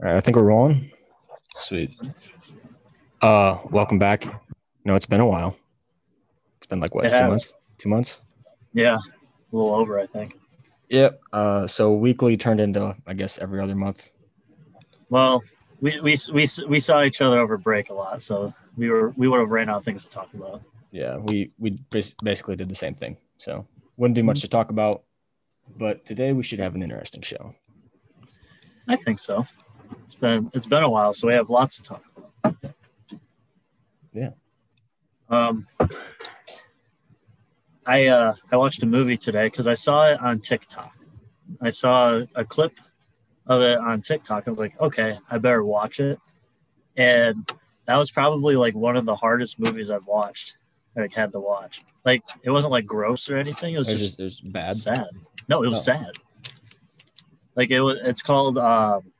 All right, I think we're rolling. Sweet. Uh, welcome back. No, it's been a while. It's been like what, It two has. months? Two months. Yeah, a little over, I think. Yep. Uh, so weekly turned into, I guess, every other month. Well, we, we, we, we saw each other over break a lot, so we were we would have ran out of things to talk about. Yeah, we we basically did the same thing. So wouldn't do much to talk about, but today we should have an interesting show. I think so. It's been it's been a while, so we have lots to talk about. Yeah. Um, I uh I watched a movie today because I saw it on TikTok. I saw a clip of it on TikTok. I was like, okay, I better watch it. And that was probably like one of the hardest movies I've watched. Like had to watch. Like it wasn't like gross or anything. It was just just, it was bad. sad. No, it was Oh. sad. Like it was. It's called. Um,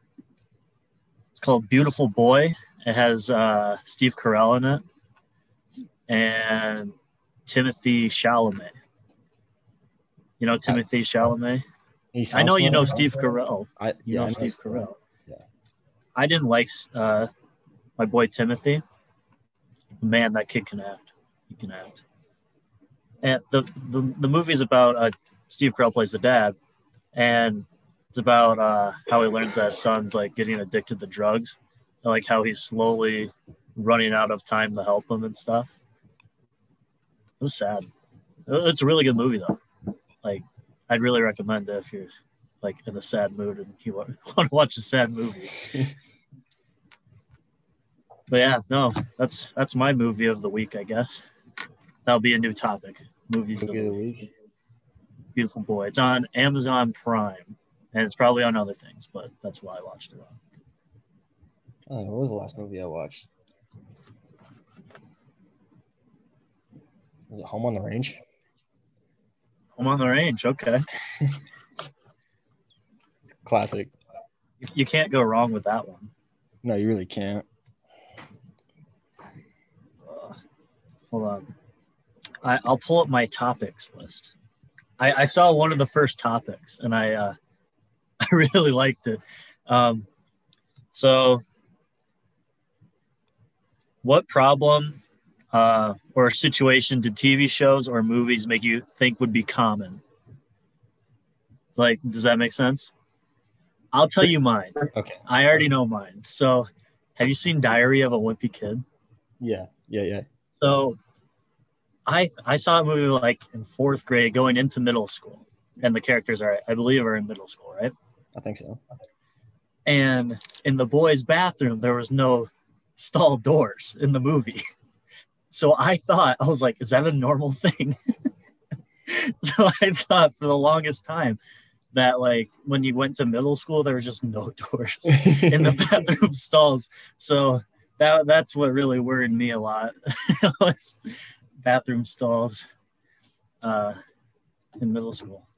it's called Beautiful Boy. It has uh, Steve Carell in it and Timothy Chalamet. You know Timothy Chalamet. I know you know. Steve Carell. I, You yeah, I know know Steve Steve. Carell. Yeah. I didn't like uh, my boy Timothy. Man, that kid can act. He can act. And the the, the movie's about uh, Steve Carell plays the dad, and it's about uh, how he learns that his son's like getting addicted to drugs, and like how he's slowly running out of time to help him and stuff. It was sad. It's a really good movie though. Like, I'd really recommend it if you're like in a sad mood and you want, want to watch a sad movie. but yeah, no, that's that's my movie of the week, I guess. That'll be a new topic. Movies of Movie the of the week. Beautiful Boy. It's on Amazon Prime, and it's probably on other things, but that's why I watched it on. Oh, what was the last movie I watched? Was it Home on the Range? I'm on the range. Okay, Classic. you, you can't go wrong with that one. No, you really can't. Uh, hold on. I, I'll pull up my topics list. I, I saw one of the first topics and I uh, I really liked it. Um, so, what problem uh, or situation did TV shows or movies make you think would be common? It's like, does that make sense? I'll tell you mine. Okay. I already know mine. So, have you seen Diary of a Wimpy Kid? Yeah. Yeah. Yeah. So I I saw a movie like in fourth grade going into middle school. And the characters are I believe are in middle school, right? I think so. And in the boys' bathroom there was no stall doors in the movie. So I thought I was like, is that a normal thing? so I thought for the longest time that like when you went to middle school there was just no doors in the bathroom stalls. So that that's what really worried me a lot was bathroom stalls uh, in middle school.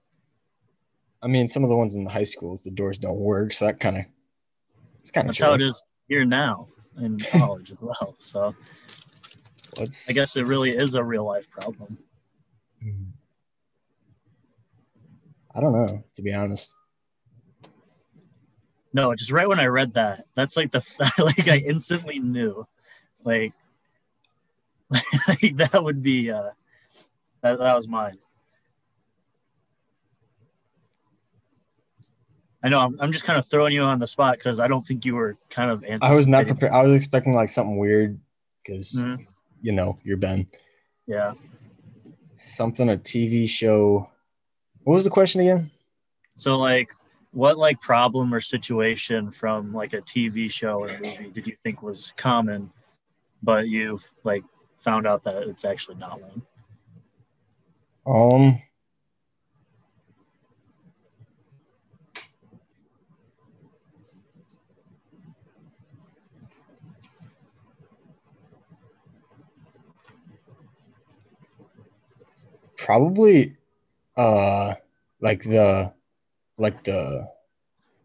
I mean, some of the ones in the high schools, the doors don't work, so that kind of it's kind of how it is here now in college as well. So Let's, I guess it really is a real life problem. I don't know, to be honest. No, just right when I read that, that's like the like I instantly knew, like, like that would be uh, that, that was mine. I know I'm, I'm just kind of throwing you on the spot because I don't think you were kind of I was not prepared. I was expecting like something weird because Mhm. you know you're Ben. Yeah. Something a TV show. What was the question again? So like, what like problem or situation from like a TV show or movie did you think was common, but you've like found out that it's actually not one? Um. Probably, uh, like the, like the,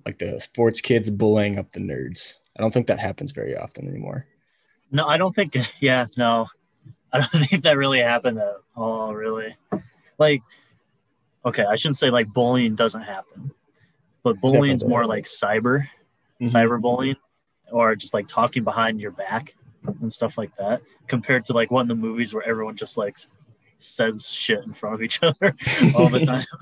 like the sports kids bullying up the nerds. I don't think that happens very often anymore. No, I don't think. Yeah, no, I don't think that really happened at all. Really, like, okay, I shouldn't say like bullying doesn't happen, but bullying's more like cyber. Mhm. cyberbullying or just like talking behind your back and stuff like that compared to like one of the movies where everyone just like says shit in front of each other all the time.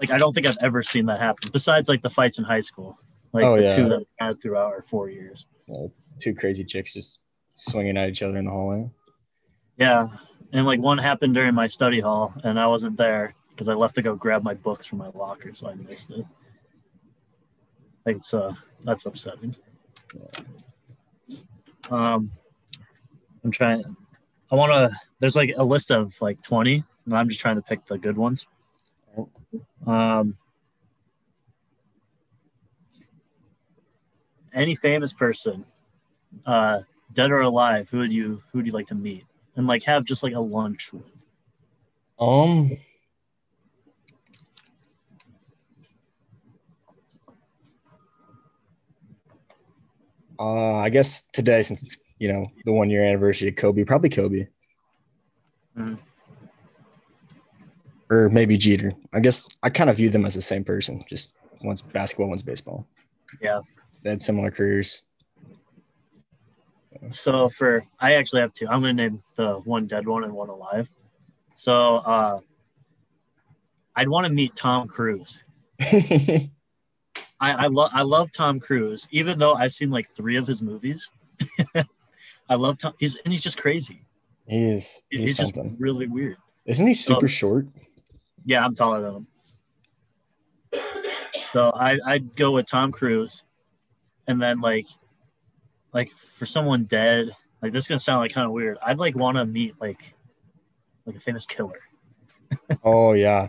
Like i don't think i've ever seen that happen besides like the fights in high school. Like Oh, the yeah. two that we had throughout our four years. Two crazy chicks just swinging at each other in the hallway. yeah and like one happened during my study hall and i wasn't there because i left to go grab my books from my locker so i missed it. Like it's uh that's upsetting. Um i'm trying i want to there's like a list of like 20 and i'm just trying to pick the good ones um any famous person uh dead or alive who would you who would you like to meet and like have just like a lunch with Um. Uh, I guess today, since it's you know the one year anniversary of Kobe, probably Kobe, Mhm. or maybe Jeter. I guess I kind of view them as the same person. Just one's basketball, one's baseball. Yeah. they had similar careers. So for I actually have two. I'm gonna name the one dead one and one alive. So uh I'd want to meet Tom Cruise. I I love I love Tom Cruise, even though I've seen like three of his movies. I love Tom. He's and he's just crazy. he's He- he's, He's just really weird. Isn't he super Oh. short? Yeah, I'm taller than him. So I I'd go with Tom Cruise, and then like, like for someone dead, like this is gonna sound like kind of weird. I'd like want to meet like, like a famous killer. Oh yeah,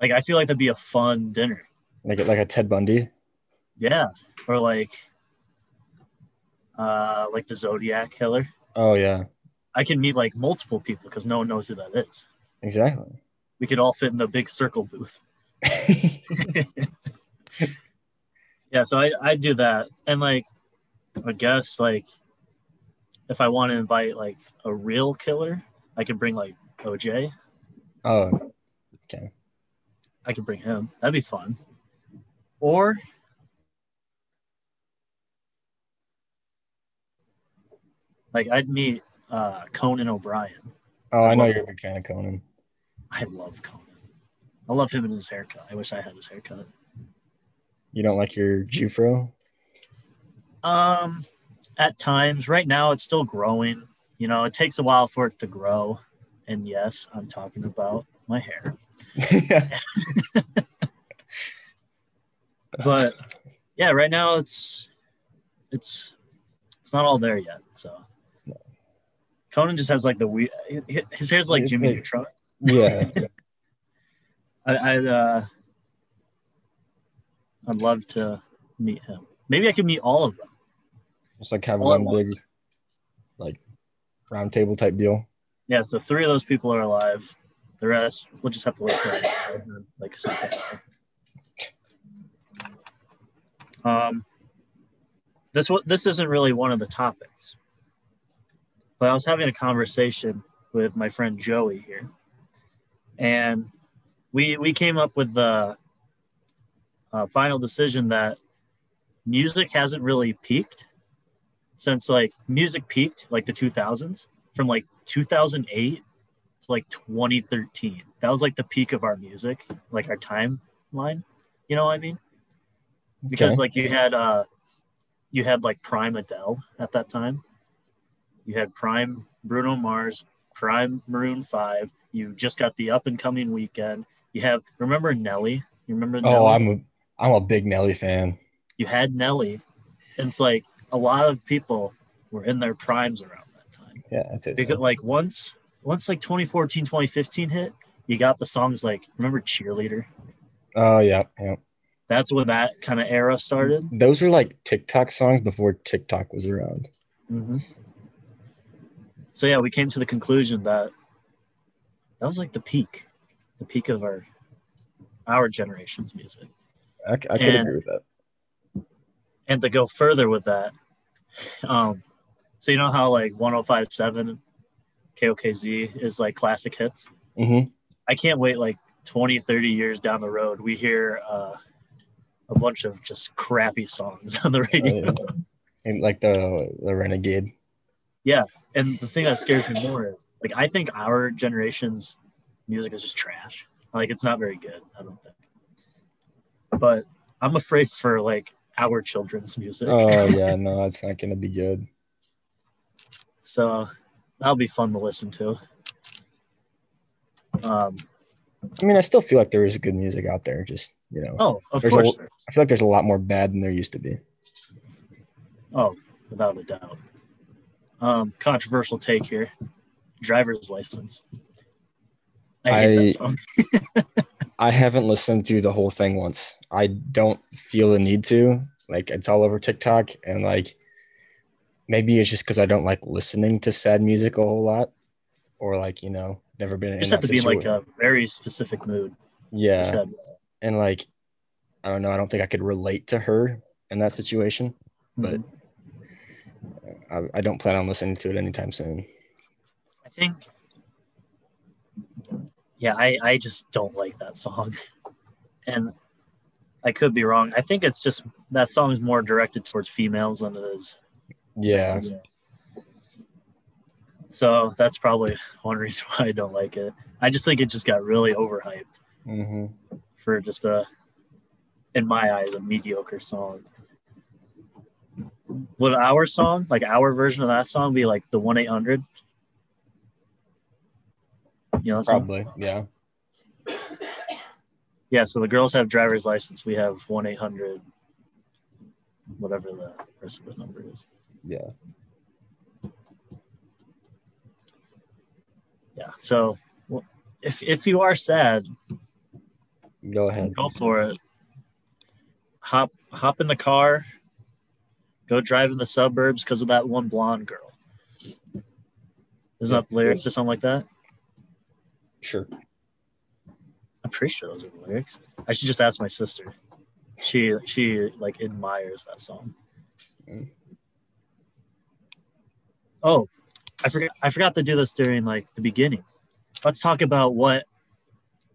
Like I feel like that'd be a fun dinner. like like a Ted Bundy. Yeah, or like, uh, like the Zodiac killer. Oh yeah, I can meet like multiple people because no one knows who that is. exactly. We could all fit in the big circle booth. Yeah, so I I do that, and like, I guess like, if I want to invite like a real killer, I could bring like OJ. oh, okay. I could bring him. That'd be fun. Or like I'd meet uh, Conan O'Brien. oh, I know love- you're a big fan of Conan. I love Conan. I love him and his haircut. I wish I had his haircut. You don't like your Jufro? Um, at times, right now it's still growing. You know, it takes a while for it to grow. And yes, I'm talking about my hair. But yeah, right now it's it's it's not all there yet. So Conan just has like the weird. His hair's like It's Jimmy like- Neutron. yeah. I, I'd uh, I'd love to meet him. Maybe I could meet all of them. Just like have All one big, like, round table type deal. Yeah, so three of those people are alive. The rest, we'll just have to wait for I then, like goodbye. Um, this this isn't really one of the topics, but I was having a conversation with my friend Joey here, and we we came up with the uh, final decision that music hasn't really peaked since like music peaked like the 2000s from like 2008 to like 2013 that was like the peak of our music like our timeline. You know what i mean? Because Okay. like you had uh you had like prime adele at that time you had prime bruno mars prime maroon 5 you just got the up and coming Weeknd. You have remember nelly? You remember nelly? Oh, I'm a I'm a big Nelly fan. you had nelly. And it's like a lot of people were in their primes around that time. Yeah, that's it. because like once once like 2014 2015 hit you got the songs like remember cheerleader? Oh yeah, yeah. that's when that kind of era started. Those were like TikTok songs before TikTok was around. hmm so yeah we came to the conclusion that that was like the peak the peak of our our generation's music I, I could And- agree with that. and to go further with that um so you know how like 1057 kokz is like classic hits hmm I can't wait like 20, 30 years down the road. We hear uh a bunch of just crappy songs on the radio. Oh, And like the the Renegade. Yeah, and the thing that scares me more is like I think our generation's music is just trash. Like it's not very good, I don't think. But I'm afraid for like our children's music. Oh yeah, no, it's not gonna be good. So that'll be fun to listen to. Um, I mean, I still feel like there is good music out there. Just you know, oh, of course. l- I feel like there's a lot more bad than there used to be. Oh, without a doubt. Um, controversial take here. Driver's license. I hate I- that song. I haven't listened to the whole thing once. I don't feel the need to. Like it's all over TikTok, and like maybe it's just because I don't like listening to sad music a whole lot, or like you know, never been You in just have to be in like a very specific mood. yeah, and like I don't know. I don't think I could relate to her in that situation. But- Mhm. I, I don't plan on listening to it anytime soon. I think, yeah, I, I just don't like that song. And I could be wrong. I think it's just that song is more directed towards females than it is. Yeah. So that's probably one reason why I don't like it. I just think it just got really overhyped hmm for just a, in my eyes, a mediocre song. Would our song, like our version of that song, be like the one eight hundred? You know, that song? probably. Yeah, Yeah, so the girls have driver's license. We have one eight hundred, whatever the rest of the number is. yeah. Yeah. So, well, if if you are sad, Go ahead. go for it. Hop hop in the car. Go drive in the suburbs because of that one blonde girl. Isn't that lyrics or something like that? Sure. I'm pretty sure those are the lyrics. I should just ask my sister. She she like admires that song. Oh, I forgot I forgot to do this during like the beginning. Let's talk about what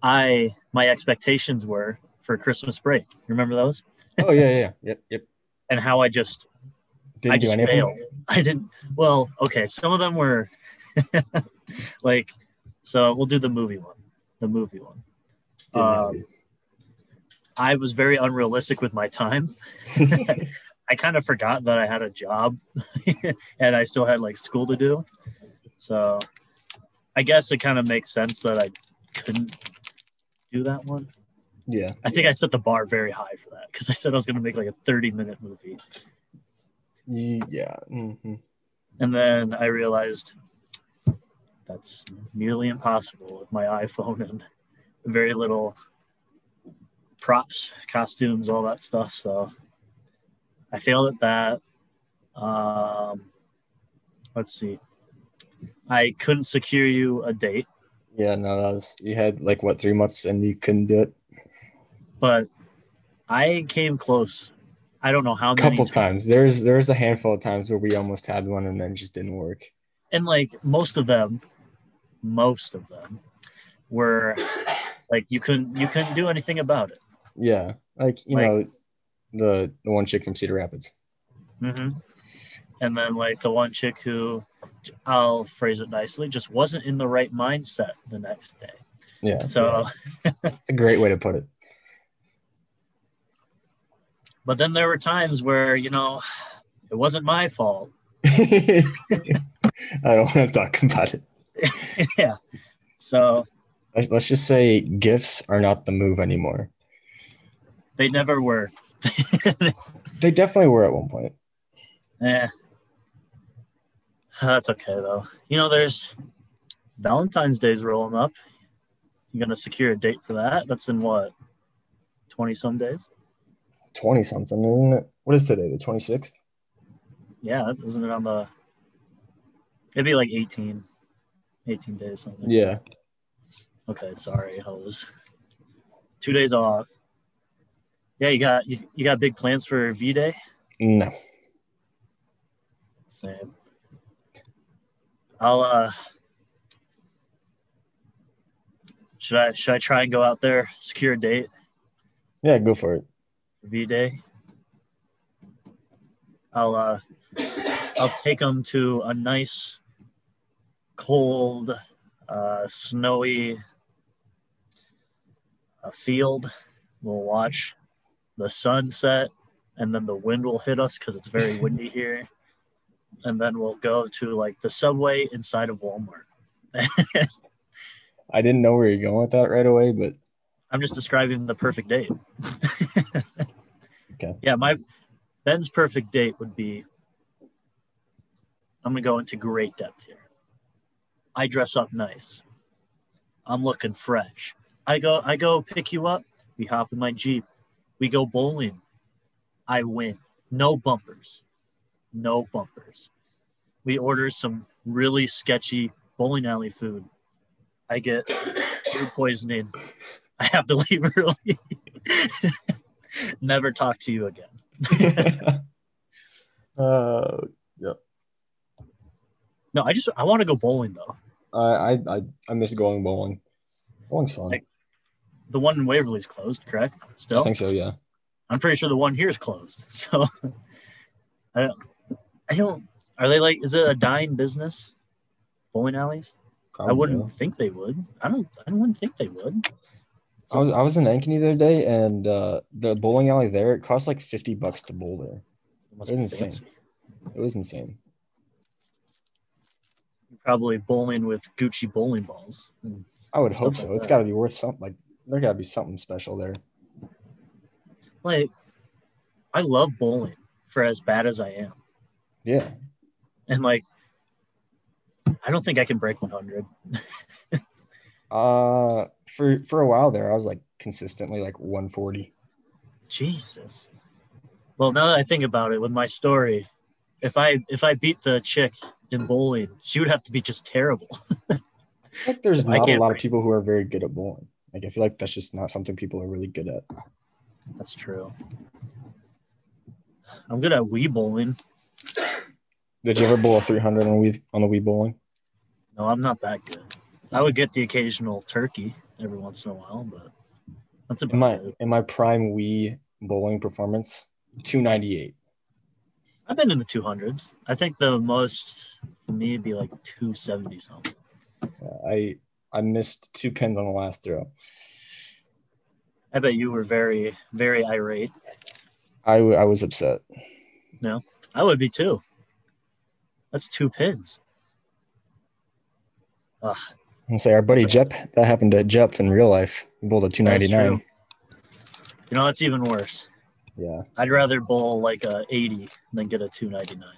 I my expectations were for Christmas break. Remember those? Oh yeah, yeah, yeah. Yep, yep. And how I just Didn't I do just anything. failed. I didn't well, okay, some of them were like so we'll do the movie one. The movie one. Um, I was very unrealistic with my time. I kind of forgot that I had a job and I still had like school to do. So I guess it kind of makes sense that I couldn't do that one. yeah. I think I set the bar very high for that because I said I was going to make like a 30 minute movie. Yeah. hmm And then I realized that's nearly impossible with my iPhone and very little props, costumes, all that stuff. So I failed at that. Um, let's see. I couldn't secure you a date, Yeah, no, that was you had like what three months and you couldn't do it. but I came close. I don't know how A many couple times. There's there's a handful of times where we almost had one and then just didn't work. and like most of them most of them were like you couldn't you couldn't do anything about it Yeah, like you Like- know, the the one chick from Cedar Rapids. Mm-hmm. and then like the one chick who i'll phrase it nicely just wasn't in the right mindset the next day Yeah, so it's a great way to put it. But then there were times where you know it wasn't my fault I don't want to talk about it. yeah so Let's, just say gifts are not the move anymore. they never were They definitely were at one point. Yeah. That's okay though. You know, there's Valentine's Day's rolling up. You gonna secure a date for that? That's in what? Twenty some days? Twenty something, isn't it? What is today? The twenty sixth. Yeah, isn't it on the it'd be like 18. 18 days something. Yeah. Okay, sorry. I was two days off. Yeah, you got you, you got big plans for V Day? No. Same. I'll uh should I should I try and go out there, secure a date? Yeah, go for it. V Day. I'll uh, I'll take them to a nice, cold, uh, snowy uh, field. We'll watch the sunset, and then the wind will hit us because it's very windy here. And then we'll go to like the subway inside of Walmart. I didn't know where you're going with that right away, but I'm just describing the perfect date. Okay. Yeah, my Ben's perfect date would be I'm gonna go into great depth here. I dress up nice. I'm looking fresh. I go I go pick you up. We hop in my Jeep. We go bowling. I win. No bumpers. No bumpers. We order some really sketchy bowling alley food. I get food poisoning. I have to leave early. Never talk to you again. uh, No, I just I want to go bowling though. I, I I miss going bowling. Bowling's fun. Like- The one in Waverly's closed, correct? Still, I think so. Yeah. I'm pretty sure the one here is closed. So I don't. I don't. Are they like? Is it a dying business? Bowling alleys? I wouldn't yeah. think they would. I don't. I wouldn't think they would. I was I was in Ankeny the other day, and uh, the bowling alley there it cost like fifty bucks to bowl there. It must It be was insane. fancy. It was insane. Probably bowling with Gucci bowling balls. I would hope like so. It's that. got to be worth something. Like there got to be something special there. Like, I love bowling for as bad as I am, Yeah. and like, I don't think I can break 100. Uh, for for a while there, I was like consistently like one forty. Jesus. Well, now that I think about it, with my story, if I if I beat the chick in bowling, she would have to be just terrible. Like there's not a lot break. of people who are very good at bowling. Like I feel like that's just not something people are really good at. That's true. I'm good at Wii bowling. Did you ever bowl a three hundred on Wii on the Wii bowling? No, I'm not that good. I would get the occasional turkey every once in a while, but that's In about my it. in my prime Wii bowling performance, two ninety eight. I've been in the 200s. I think the most for me would be like 270 something. I I missed two pins on the last throw. I bet you were very, very irate. I, w- I was upset. No, I would be too. That's two pins. Ugh, And say our buddy Jep, that happened to Jep in real life. He bowled a two ninety nine. You know, that's even worse. Yeah. I'd rather bowl like a 80 than get a 299.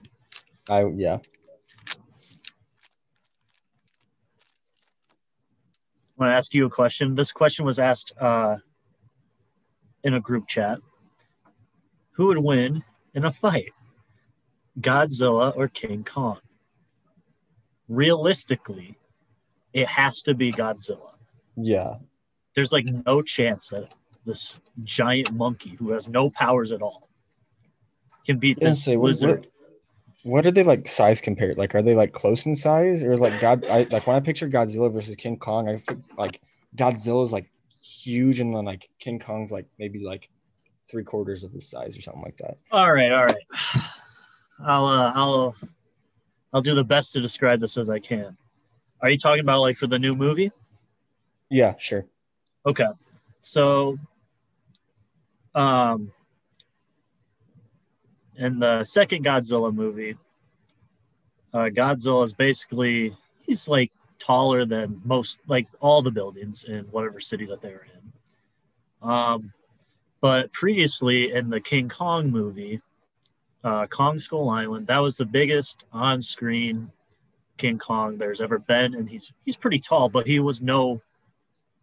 I yeah. I want to ask you a question. This question was asked uh, in a group chat. Who would win in a fight, Godzilla or King Kong? Realistically, it has to be Godzilla. Yeah. There's like no chance that this giant monkey who has no powers at all can beat Yeah, this say, what- lizard. what- What are they like size compared? Like, are they like close in size, or is like God? I like when I picture Godzilla versus King Kong, I feel like Godzilla's like huge, and then like King Kong's like maybe like three quarters of his size or something like that. All right, all right. I'll uh, I'll I'll do the best to describe this as I can. Are you talking about like for the new movie? Yeah, sure. Okay. So um in the second Godzilla movie, uh Godzilla is basically he's like taller than most like all the buildings in whatever city that they were in. Um but previously in the King Kong movie, uh Kong Skull Island, that was the biggest on-screen King Kong there's ever been and he's he's pretty tall, but he was no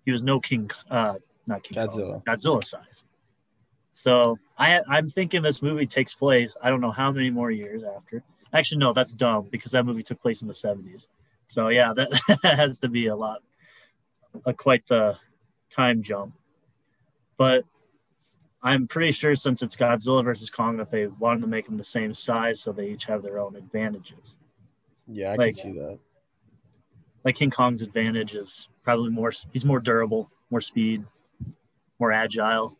he was no King uh not King Godzilla. Kong, Godzilla size. So I I'm thinking this movie takes place I don't know how many more years after. Actually no, that's dumb because that movie took place in the 70s. So yeah, that, that has to be a lot a quite the time jump. But I'm pretty sure since it's Godzilla versus Kong that they wanted to make them the same size so they each have their own advantages. Yeah, I Like- can see that. like King Kong's advantage is probably more he's more durable, more speed, more agile.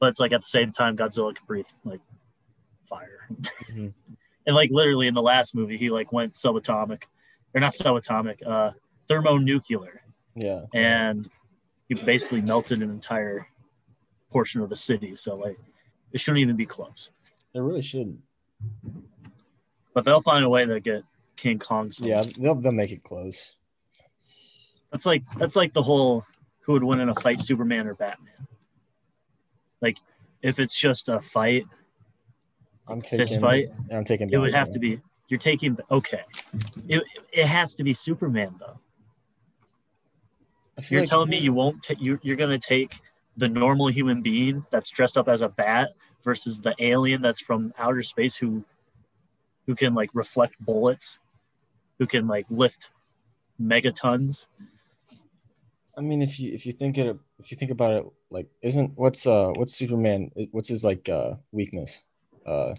but it's like at the same time Godzilla can breathe like fire. Mhm. and like literally in the last movie, he like went subatomic, or not subatomic, uh, thermonuclear, Yeah. and he basically melted an entire portion of the city. So like, it shouldn't even be close. It really shouldn't. But they'll find a way to get King Kong. some- Yeah, they'll they'll make it close. that's like that's like the whole who would win in a fight, Superman or Batman. Like, if it's just a fight, I'm taking. fist fight, I'm taking. it would have to be you're taking okay. It it has to be Superman though. You're like- telling me you won't ta- you you're gonna take the normal human being that's dressed up as a bat versus the alien that's from outer space who who can like reflect bullets, who can like lift megatons. I mean, if you if you think it if you think about it, like, isn't what's uh what's Superman? What's his like uh weakness? Uh,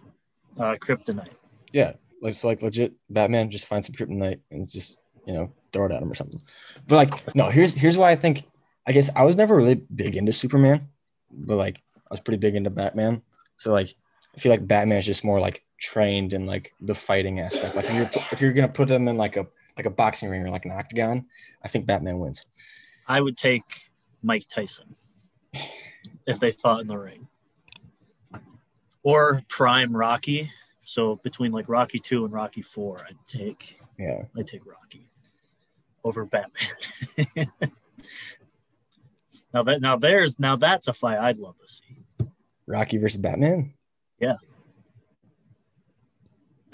Uh, kryptonite. yeah, like it's like legit. Batman just find some kryptonite and just you know throw it at him or something. But like, no, here's here's why I think. I guess I was never really big into Superman, but like I was pretty big into Batman. So like, I feel like Batman is just more like trained in like the fighting aspect. Like if you're if you're gonna put them in like a like a boxing ring or like an octagon, I think Batman wins. I would take Mike Tyson if they fought in the ring. Or prime Rocky. So between like Rocky 2 and Rocky 4, I'd take Yeah. I'd take Rocky over Batman. now that now there's now that's a fight I'd love to see. Rocky versus Batman.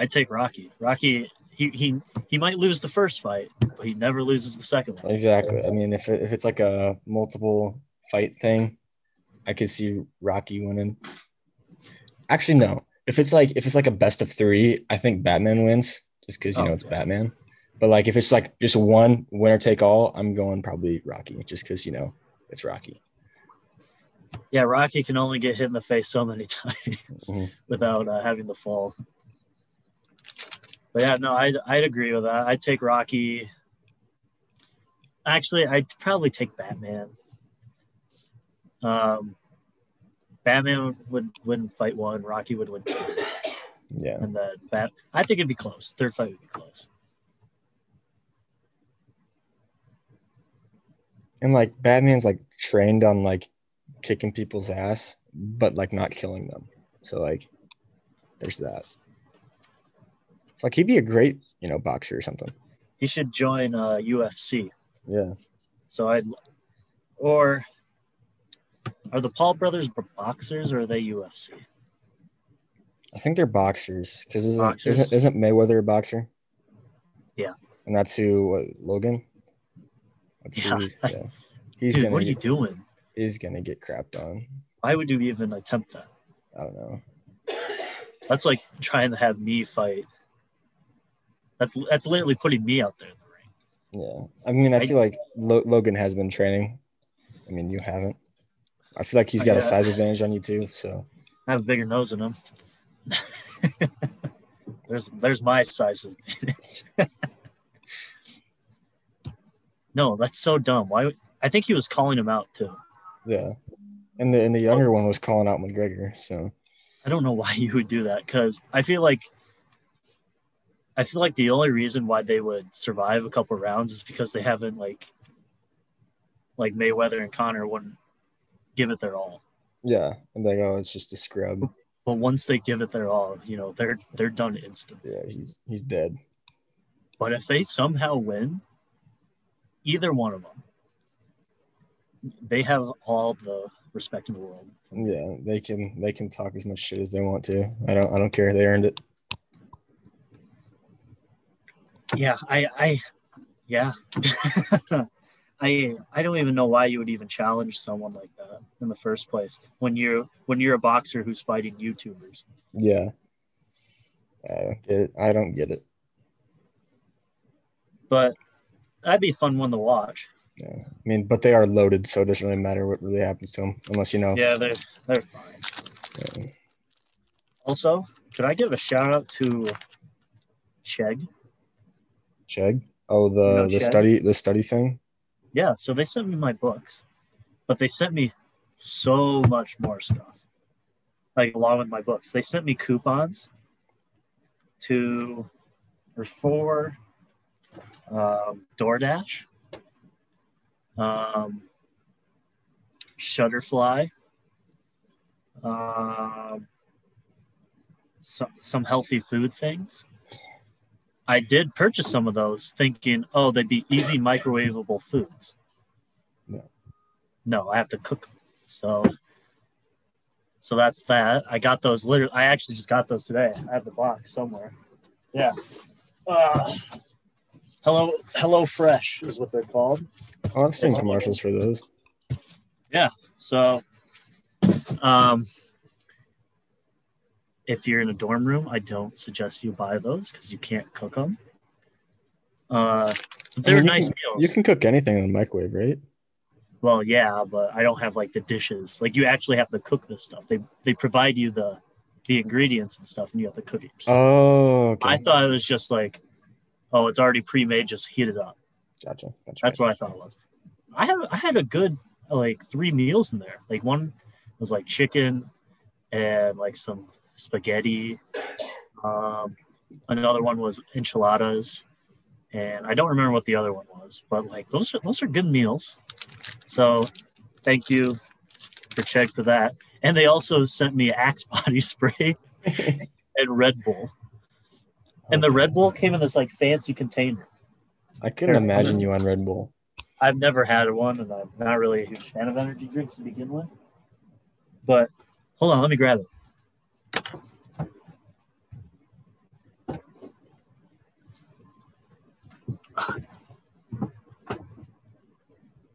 I'd take Rocky. Rocky he he he might lose the first fight, but he never loses the second one. Exactly. I mean, if it, if it's like a multiple fight thing, I could see Rocky winning. Actually, no. If it's like if it's like a best of three, I think Batman wins just because you Oh, know it's yeah. Batman. But like if it's like just one winner take all, I'm going probably Rocky just because you know it's Rocky. Yeah, Rocky can only get hit in the face so many times Mhm. without uh, having the fall. But yeah, no, I'd, I'd agree with that. I'd take Rocky. Actually, I'd probably take Batman. Um, Batman would win fight one, Rocky would win two, Yeah. and then Bat. I think it'd be close. Third fight would be close. And like Batman's like trained on like kicking people's ass, but like not killing them. So like there's that. It's like he'd be a great, you know, boxer or something. He should join uh, UFC. Yeah. So I'd, or are the Paul brothers boxers or are they UFC? I think they're boxers because isn't, Boxers? isn't isn't Mayweather a boxer? Yeah. And that's who what, Logan. That's Yeah. who, yeah. He's Dude, gonna what are you get, doing? he's gonna get crapped on. Why would you even attempt that? I don't know. That's like trying to have me fight. That's that's literally putting me out there in the ring. Yeah. I mean, I I- feel like Lo- Logan has been training. I mean, you haven't. I feel like he's got a size advantage on you too. So I have a bigger nose than him. there's there's my size advantage. no, that's so dumb. Why? I think he was calling him out too. yeah. And the and the younger one was calling out McGregor. So I don't know why you would do that because I feel like I feel like the only reason why they would survive a couple rounds is because they haven't like like Mayweather and Conor wouldn't give it their all. yeah. And like, oh, it's just a scrub. But once they give it their all, you know, they're they're done instantly. Yeah, he's he's dead. But if they somehow win, either one of them, they have all the respect in the world. Yeah, they can they can talk as much shit as they want to. I don't I don't care. They earned it. Yeah, I, I, yeah, I, I don't even know why you would even challenge someone like that in the first place when you're when you're a boxer who's fighting YouTubers. Yeah. I don't get it. I don't get it. But that'd be a fun one to watch. Yeah. I mean, but they are loaded, so it doesn't really matter what really happens to them, unless you know. Yeah, they're they're fine. Yeah. Also, could I give a shout out to Chegg? Chegg. Oh, the know the Chegg? study the study thing. Yeah, so they sent me my books, but they sent me so much more stuff. Like along with my books, they sent me coupons to or for um, DoorDash, um, Shutterfly, um, some some healthy food things. I did purchase some of those, thinking, oh, they'd be easy microwavable foods. No. No, I have to cook them. So, so that's that. I got those. Literally, I actually just got those today. I have the box somewhere. Yeah. Uh, hello, Hello Fresh is what they're called. Oh, I've seen commercials for those. Yeah. So, um, if you're in a dorm room, I don't suggest you buy those because you can't cook them. Uh, they're I mean, you nice can- meals. You can cook anything in the microwave, right? Well, yeah, but I don't have like the dishes. Like you actually have to cook this stuff. They they provide you the the ingredients and stuff, and you have to cook it. yourself. Oh, okay. I thought it was just like, oh, it's already pre-made. Just heat it up. gotcha. gotcha. That's what I thought it was. I had I had a good like three meals in there. Like one was like chicken and like some spaghetti. Um, another one was enchiladas, and I don't remember what the other one was. But like those are those are good meals. So thank you for Chegg for that. And they also sent me Axe body spray and Red Bull. And the Red Bull came in this like fancy container. I couldn't imagine you on Red Bull. I've never had one, and I'm not really a huge fan of energy drinks to begin with. But hold on, let me grab it.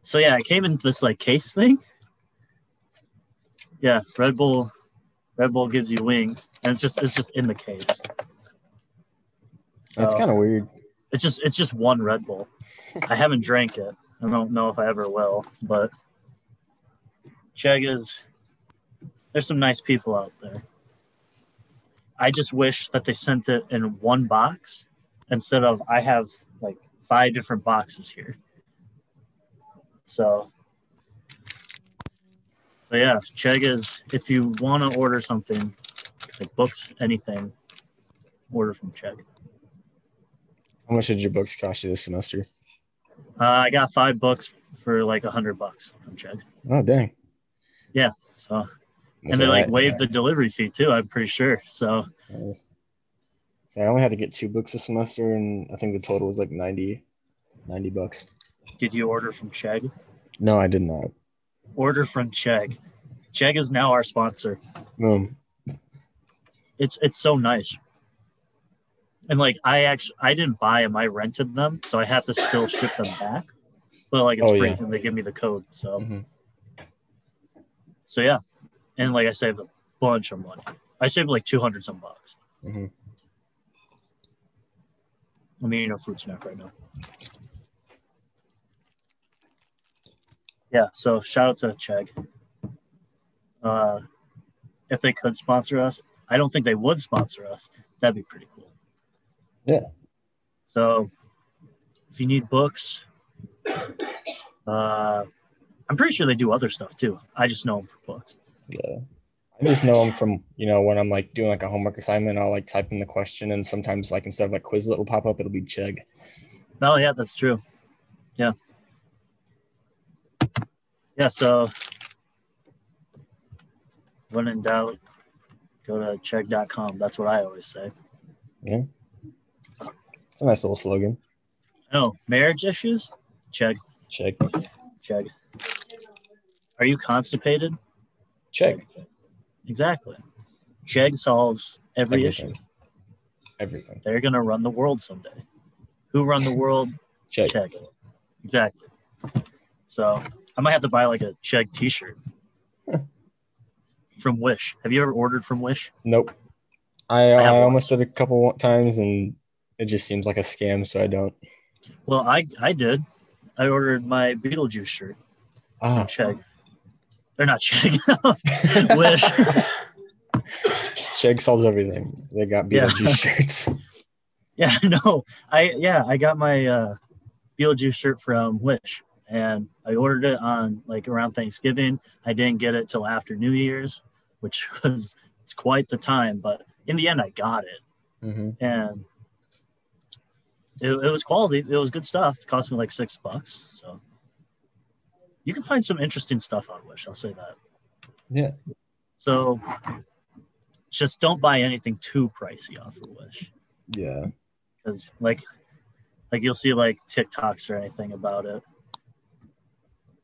So yeah, it came in this like case thing. Yeah, Red Bull. Red Bull gives you wings, and it's just it's just in the case. That's kind of weird. it's just it's just one Red Bull. I haven't drank it. I don't know if I ever will, but Chegg is there's some nice people out there. I just wish that they sent it in one box instead of I have five different boxes here. So so yeah, Chegg is if you want to order something like books, anything, order from Chegg. How much did your books cost you this semester? Uh, I got five books for like a hundred bucks from Chegg. Oh, dang. Yeah, so That's and they like right. waived the delivery fee too. I'm pretty sure. So Nice. So I only had to get two books a semester, and I think the total was like 90, 90 bucks. did you order from Chegg? No, I did not. Order from Chegg. Chegg is now our sponsor. Um, It's it's so nice. And like I actually I didn't buy them. I rented them, so I have to still ship them back. But like it's Oh, free, yeah. and they give me the code. So mhm. so yeah, and like I saved a bunch of money. I saved like two hundred some bucks. Mhm. I'm eating a fruit snack right now. Yeah, so shout out to Chegg. Uh, if they could sponsor us, I don't think they would sponsor us. That'd be pretty cool. Yeah. So if you need books, uh, I'm pretty sure they do other stuff too. I just know them for books. Yeah. I just know them from, you know, when I'm like doing like a homework assignment, I'll like type in the question, and sometimes like instead of like Quizlet will pop up, it'll be Chegg. Oh yeah, that's true. Yeah. Yeah, so when in doubt, go to chegg.com. That's what I always say. Yeah. It's a nice little slogan. Oh, marriage issues? Check, Check. check. Are you constipated? Check. Exactly. Chegg solves every issue. Everything. Everything. They're gonna run the world someday. Who run the world? Check. Chegg. Exactly. So I might have to buy like a Chegg T-shirt from Wish. Have you ever ordered from Wish? Nope. I, have I almost did a couple times, and it just seems like a scam, so I don't. Well, I I did. I ordered my Beetlejuice shirt Ah, Chegg. They're not Chegg. Wish. Chegg solves everything. They got Yeah. Beetlejuice shirts. Yeah, no. I yeah, I got my uh Beetlejuice shirt from Wish and I ordered it on like around Thanksgiving. I didn't get it till after New Year's, which was it's quite the time, but in the end, I got it, hmm and it, it was quality. It was good stuff. It cost me like six bucks, so you can find some interesting stuff on Wish. I'll say that. Yeah. So just don't buy anything too pricey off of Wish Yeah. because like like you'll see like TikToks or anything about it.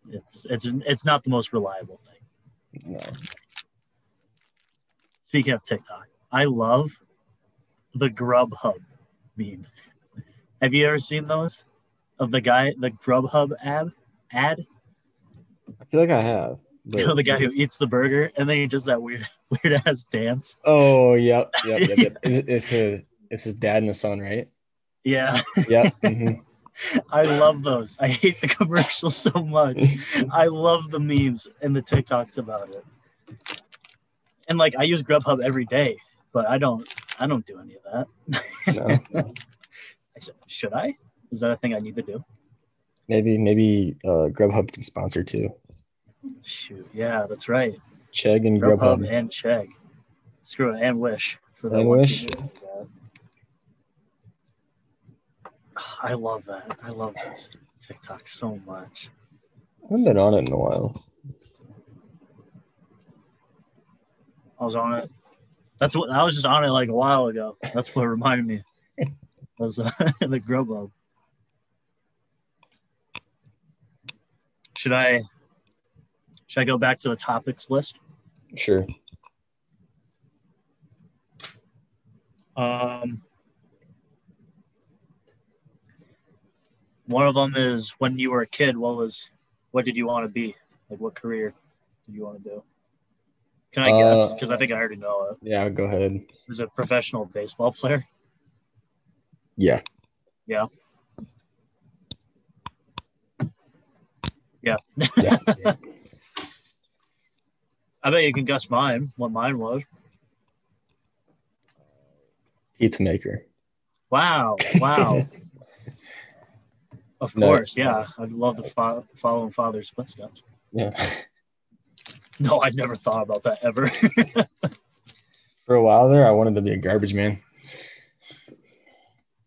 It's it's it's not the most reliable thing. No. Speaking of TikTok, I love the Grubhub meme. Have you ever seen those of the guy the Grubhub ad ad? I feel like I have. You know the guy who eats the burger and then he does that weird weird ass dance. Oh, yep, yep, yep. yep. It's, it's his it's his dad and the son, right? Yeah, Yep. hmm I love those. I hate the commercials so much. I love the memes and the TikToks about it. And like I use Grubhub every day, but I don't I don't do any of that. no. I said, should I? Is that a thing I need to do? Maybe maybe uh, Grubhub can sponsor too. Shoot, yeah, that's right. Chegg and Grubhub Grubhub. and Chegg. Screw it, and Wish for that And. Wish? I love that. I love this TikTok so much. I haven't been on it in a while. I was on it. That's what I was just on it like a while ago. That's what reminded me. Was uh, the Grubhub. Should I? Should I go back to the topics list? Sure. Um, one of them is when you were a kid. What was? What did you want to be? Like, what career did you want to do? Can I guess? Uh, Because I think I already know it. Yeah, go ahead. Is a professional baseball player? Yeah. Yeah. Yeah. Yeah. I bet you can guess mine. What mine was? Pizza maker. Wow! Wow! of No. course, yeah. I'd love to fo- follow in father's footsteps. Yeah. No, I'd never thought about that ever. For a while there, I wanted to be a garbage man.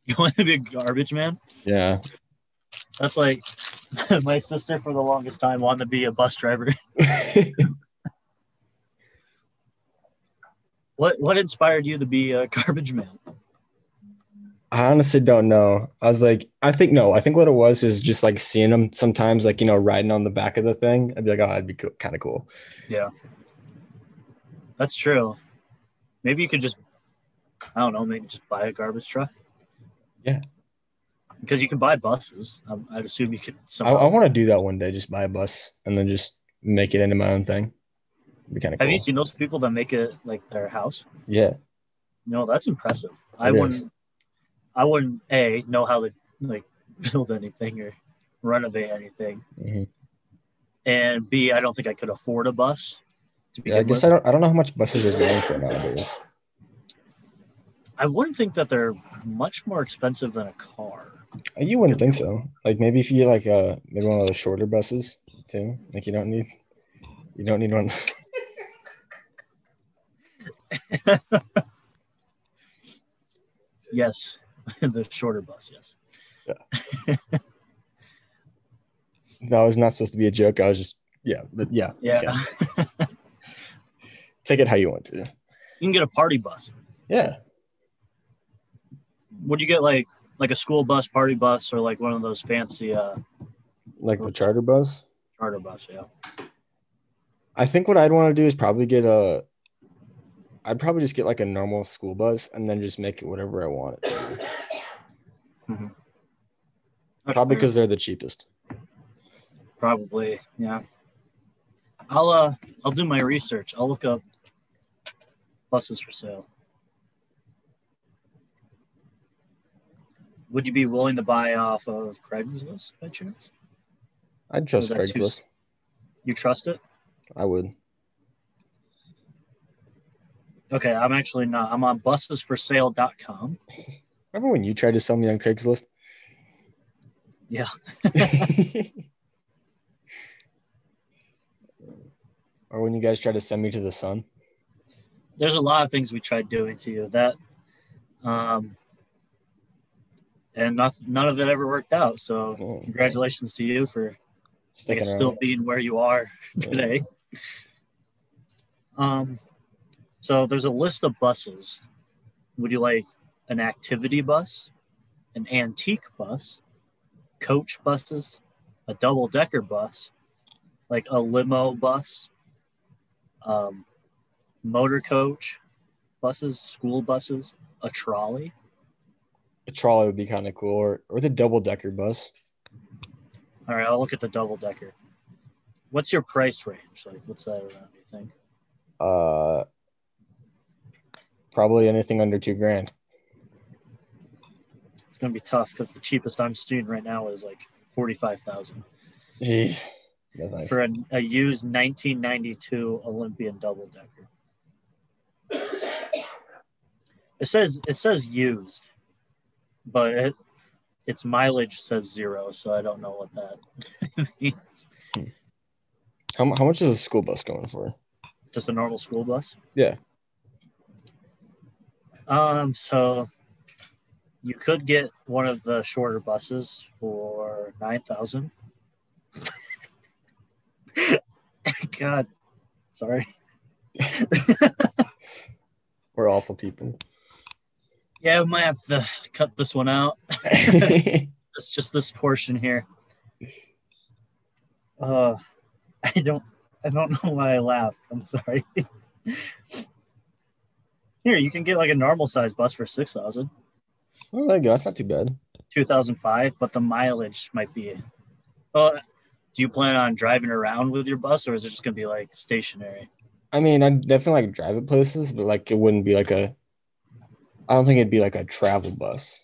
you want to be a garbage man? Yeah. That's like my sister for the longest time wanted to be a bus driver. What what inspired you to be a garbage man? I honestly don't know. I was like, I think no. I think what it was is just like seeing them sometimes, like you know, riding on the back of the thing. I'd be like, oh, that'd be cool, kind of cool. Yeah, that's true. Maybe you could just I don't know, maybe just buy a garbage truck. Yeah. Because you can buy buses. Um, I'd assume you could I, somehow. I want to do that one day. Just buy a bus and then just make it into my own thing. It'd be kind of Have cool. you seen those people that make it like their house? yeah. No, that's impressive. I It wouldn't. I wouldn't a know how to like build anything or renovate anything, Mhm. and b I don't think I could afford a bus. To Yeah. I guess with. I don't. I don't know how much buses are going for nowadays. I wouldn't think that they're much more expensive than a car. You wouldn't think so. Like maybe if you get like uh maybe one of those shorter buses too. Like you don't need. You don't need one. Yes, the shorter bus. Yes. that was not supposed to be a joke. I was just yeah, but yeah. Yeah. okay. Take it how you want to. You can get a party bus. Yeah. Would you get like like a school bus, party bus, or like one of those fancy uh, Like the charter bus. charter bus? Yeah. I think what I'd want to do is probably get a. I'd probably just get like a normal school bus and then just make it whatever I want it. be. Probably because they're the cheapest. Probably, yeah. I'll uh I'll do my research. I'll look up buses for sale. would you be willing to buy off of Craigslist by chance? I trust Craigslist. Too, you trust it? I would. Okay, I'm actually not. I'm on busesforsale.com. Remember when you tried to sell me on Craigslist? Yeah. or when you guys tried to send me to the sun? There's a lot of things we tried doing to you. That um, and not, none of it ever worked out. So Oh, congratulations to you for Sticking guess still being where you are today. Um, so there's a list of buses. Would you like an activity bus, an antique bus, coach buses, a double decker bus, like a limo bus, um, motor coach buses, school buses, a trolley? A trolley would be kind of cool, or, or the double decker bus. All right, I'll look at the double decker. What's your price range? Like, what's that around? You think? Uh, probably anything under two grand. It's gonna be tough because the cheapest I'm seeing right now is like forty-five thousand Jeez. Thanks. for a, a used 1992 Olympian double decker. It says it says used, but it its mileage says zero, so I don't know what that means. How, how much is a school bus going for? Just a normal school bus. Yeah. Um. So you could get one of the shorter buses for nine thousand. God, sorry. We're awful people. Yeah, we might have to cut this one out. It's just this portion here. Uh, I don't, I don't know why I laughed. I'm sorry. Here, you can get like a normal size bus for six thousand. oh, there you go. That's not too bad. 2005, but the mileage might be. Well, do you plan on driving around with your bus, or is it just gonna be like stationary? I mean, I definitely like drive it places, but like it wouldn't be like a. I don't think it'd be like a travel bus.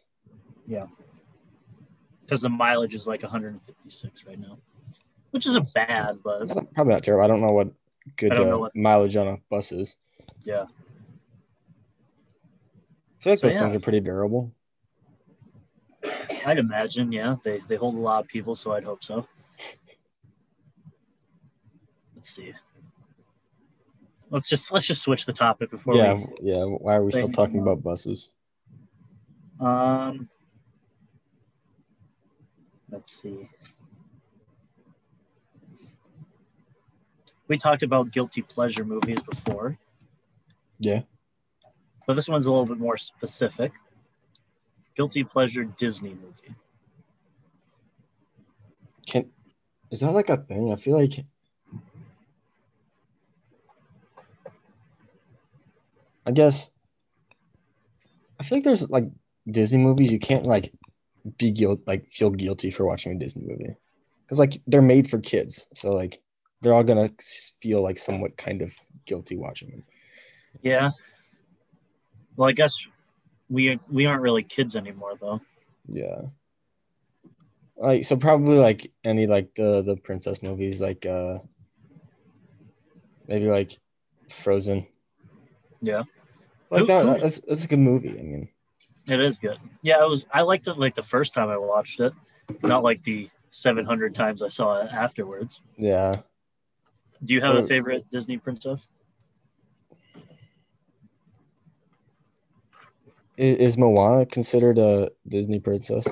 Yeah. Because the mileage is like 156 right now, which isn't bad, but It's not, probably not terrible. I don't know what good don't know uh, what- mileage on a bus is. yeah. I feel like So, those yeah. things are pretty durable. I'd imagine, yeah. They they hold a lot of people, so I'd hope so. Let's see. Let's just let's just switch the topic before yeah, we yeah. Why are we still talking about buses? um let's see. We talked about guilty pleasure movies before, Yeah. but this one's a little bit more specific. Guilty pleasure Disney movie. Can is that like a thing? I feel like I guess I feel like there's like Disney movies you can't like be guilt like feel guilty for watching a Disney movie because like they're made for kids, so like they're all gonna feel like somewhat kind of guilty watching them. Yeah. Well, I guess we we aren't really kids anymore, though. Yeah. Like so probably like any like the the princess movies like uh maybe like Frozen. Yeah. Like that who- that's, that's a good movie. I mean It is good. Yeah, it was. I liked it like the first time I watched it, not like the 700 times I saw it afterwards. yeah. Do you have a favorite Disney princess? Is, is Moana considered a Disney princess?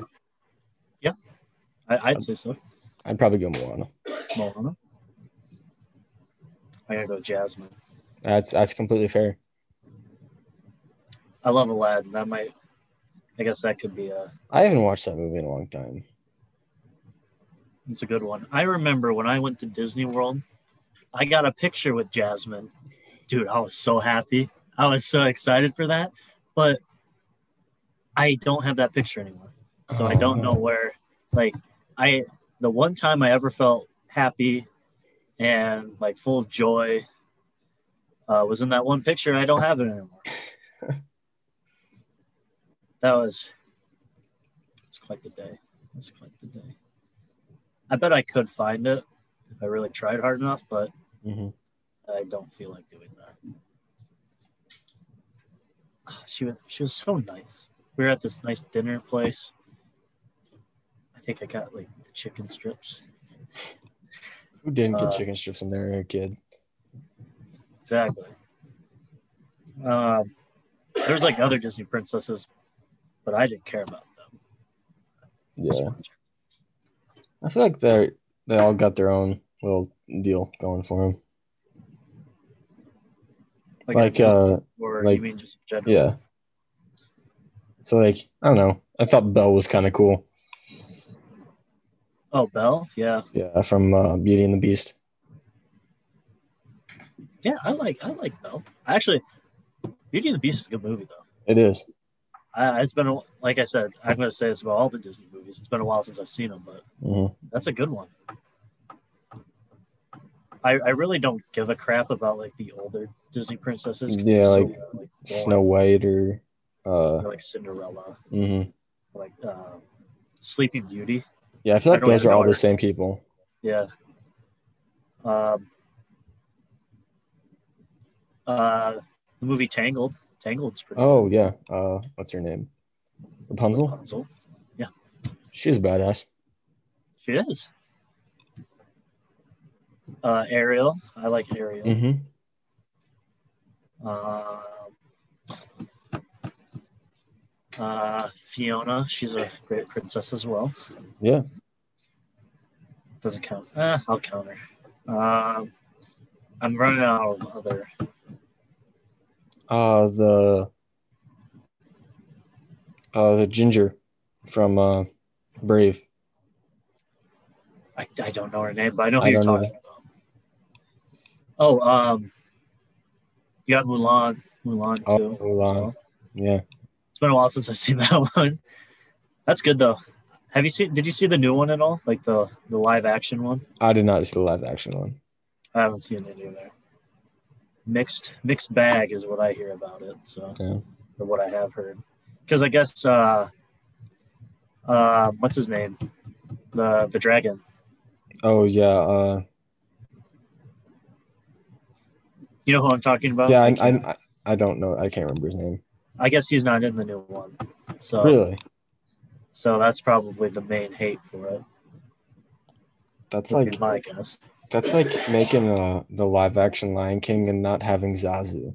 I, I'd say so. I'd probably go Moana. Moana. I gotta go Jasmine. That's that's completely fair. I love Aladdin. That might. I guess that could be a. I haven't watched that movie in a long time. It's a good one. I remember when I went to Disney World, I got a picture with Jasmine. Dude, I was so happy. I was so excited for that. But I don't have that picture anymore. So I don't know Oh. where like I the one time I ever felt happy and like full of joy uh, was in that one picture. I don't have it anymore. that was it's quite the day. That's quite the day. I bet I could find it if I really tried hard enough, but Mhm. I don't feel like doing that. Ah, She was she was so nice. We were at this nice dinner place. I think I got like the chicken strips. Who didn't get Uh, chicken strips when they were a kid? exactly. Um, there's like other Disney princesses, but I didn't care about them. Yeah. I feel like they they all got their own little deal going for them. Like, Like, uh, or like- you mean just general? yeah. So like I don't know. I thought Belle was kind of cool. Oh, Belle. Yeah, Yeah, from uh, Beauty and the Beast. yeah. I like I like Belle. Actually, Beauty and the Beast is a good movie though. It is. I, it's been a, like I said. I'm going to say this about all the Disney movies. It's been a while since I've seen them, but hmm that's a good one. I, I really don't give a crap about like the older Disney princesses. Yeah, they're so, like. Snow White or uh Or, like Cinderella, mhm. like uh, Sleeping Beauty. yeah, I feel like don't those are all her. the same people. Yeah. Um, uh, the movie Tangled. Tangled's pretty. Oh yeah. Uh what's her name? Rapunzel? Rapunzel. Yeah. She's a badass. She is. Uh, Ariel. I like Ariel. Mm-hmm. Uh, uh, Fiona. She's a great princess as well. Yeah. Doesn't count. Eh, I'll count her. Um, I'm running out of other. Uh the uh the ginger from uh Brave. I, I don't know her name, but I know who I you're talking about. Oh, um, you got Mulan. Mulan too. Oh. Mulan. so. Yeah. It's been a while since I've seen that one. That's good though. Have you seen? Did you see the new one at all? Like the the live action one? I did not see the live action one. I haven't seen it either. Mixed mixed bag is what I hear about it. So Yeah. or what I have heard. Because I guess uh, uh, what's his name? The the dragon. Oh yeah, uh You know who I'm talking about? yeah, I, Like, I I don't know. I can't remember his name. I guess he's not in the new one. So Really? so that's probably the main hate for it. That's would like my guess. That's like making uh the live action Lion King and not having Zazu.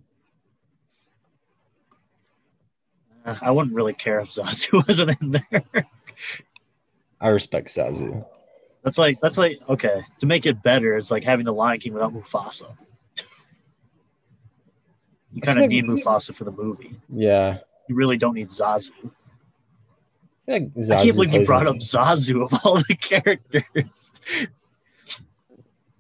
Uh, I wouldn't really care if Zazu wasn't in there. I respect Zazu. That's like that's like okay to make it better. It's like having the Lion King without Mufasa. You kind of like- need Mufasa for the movie. Yeah. You really don't need Zazu. I, feel like I can't believe you brought up Zazu of all the characters.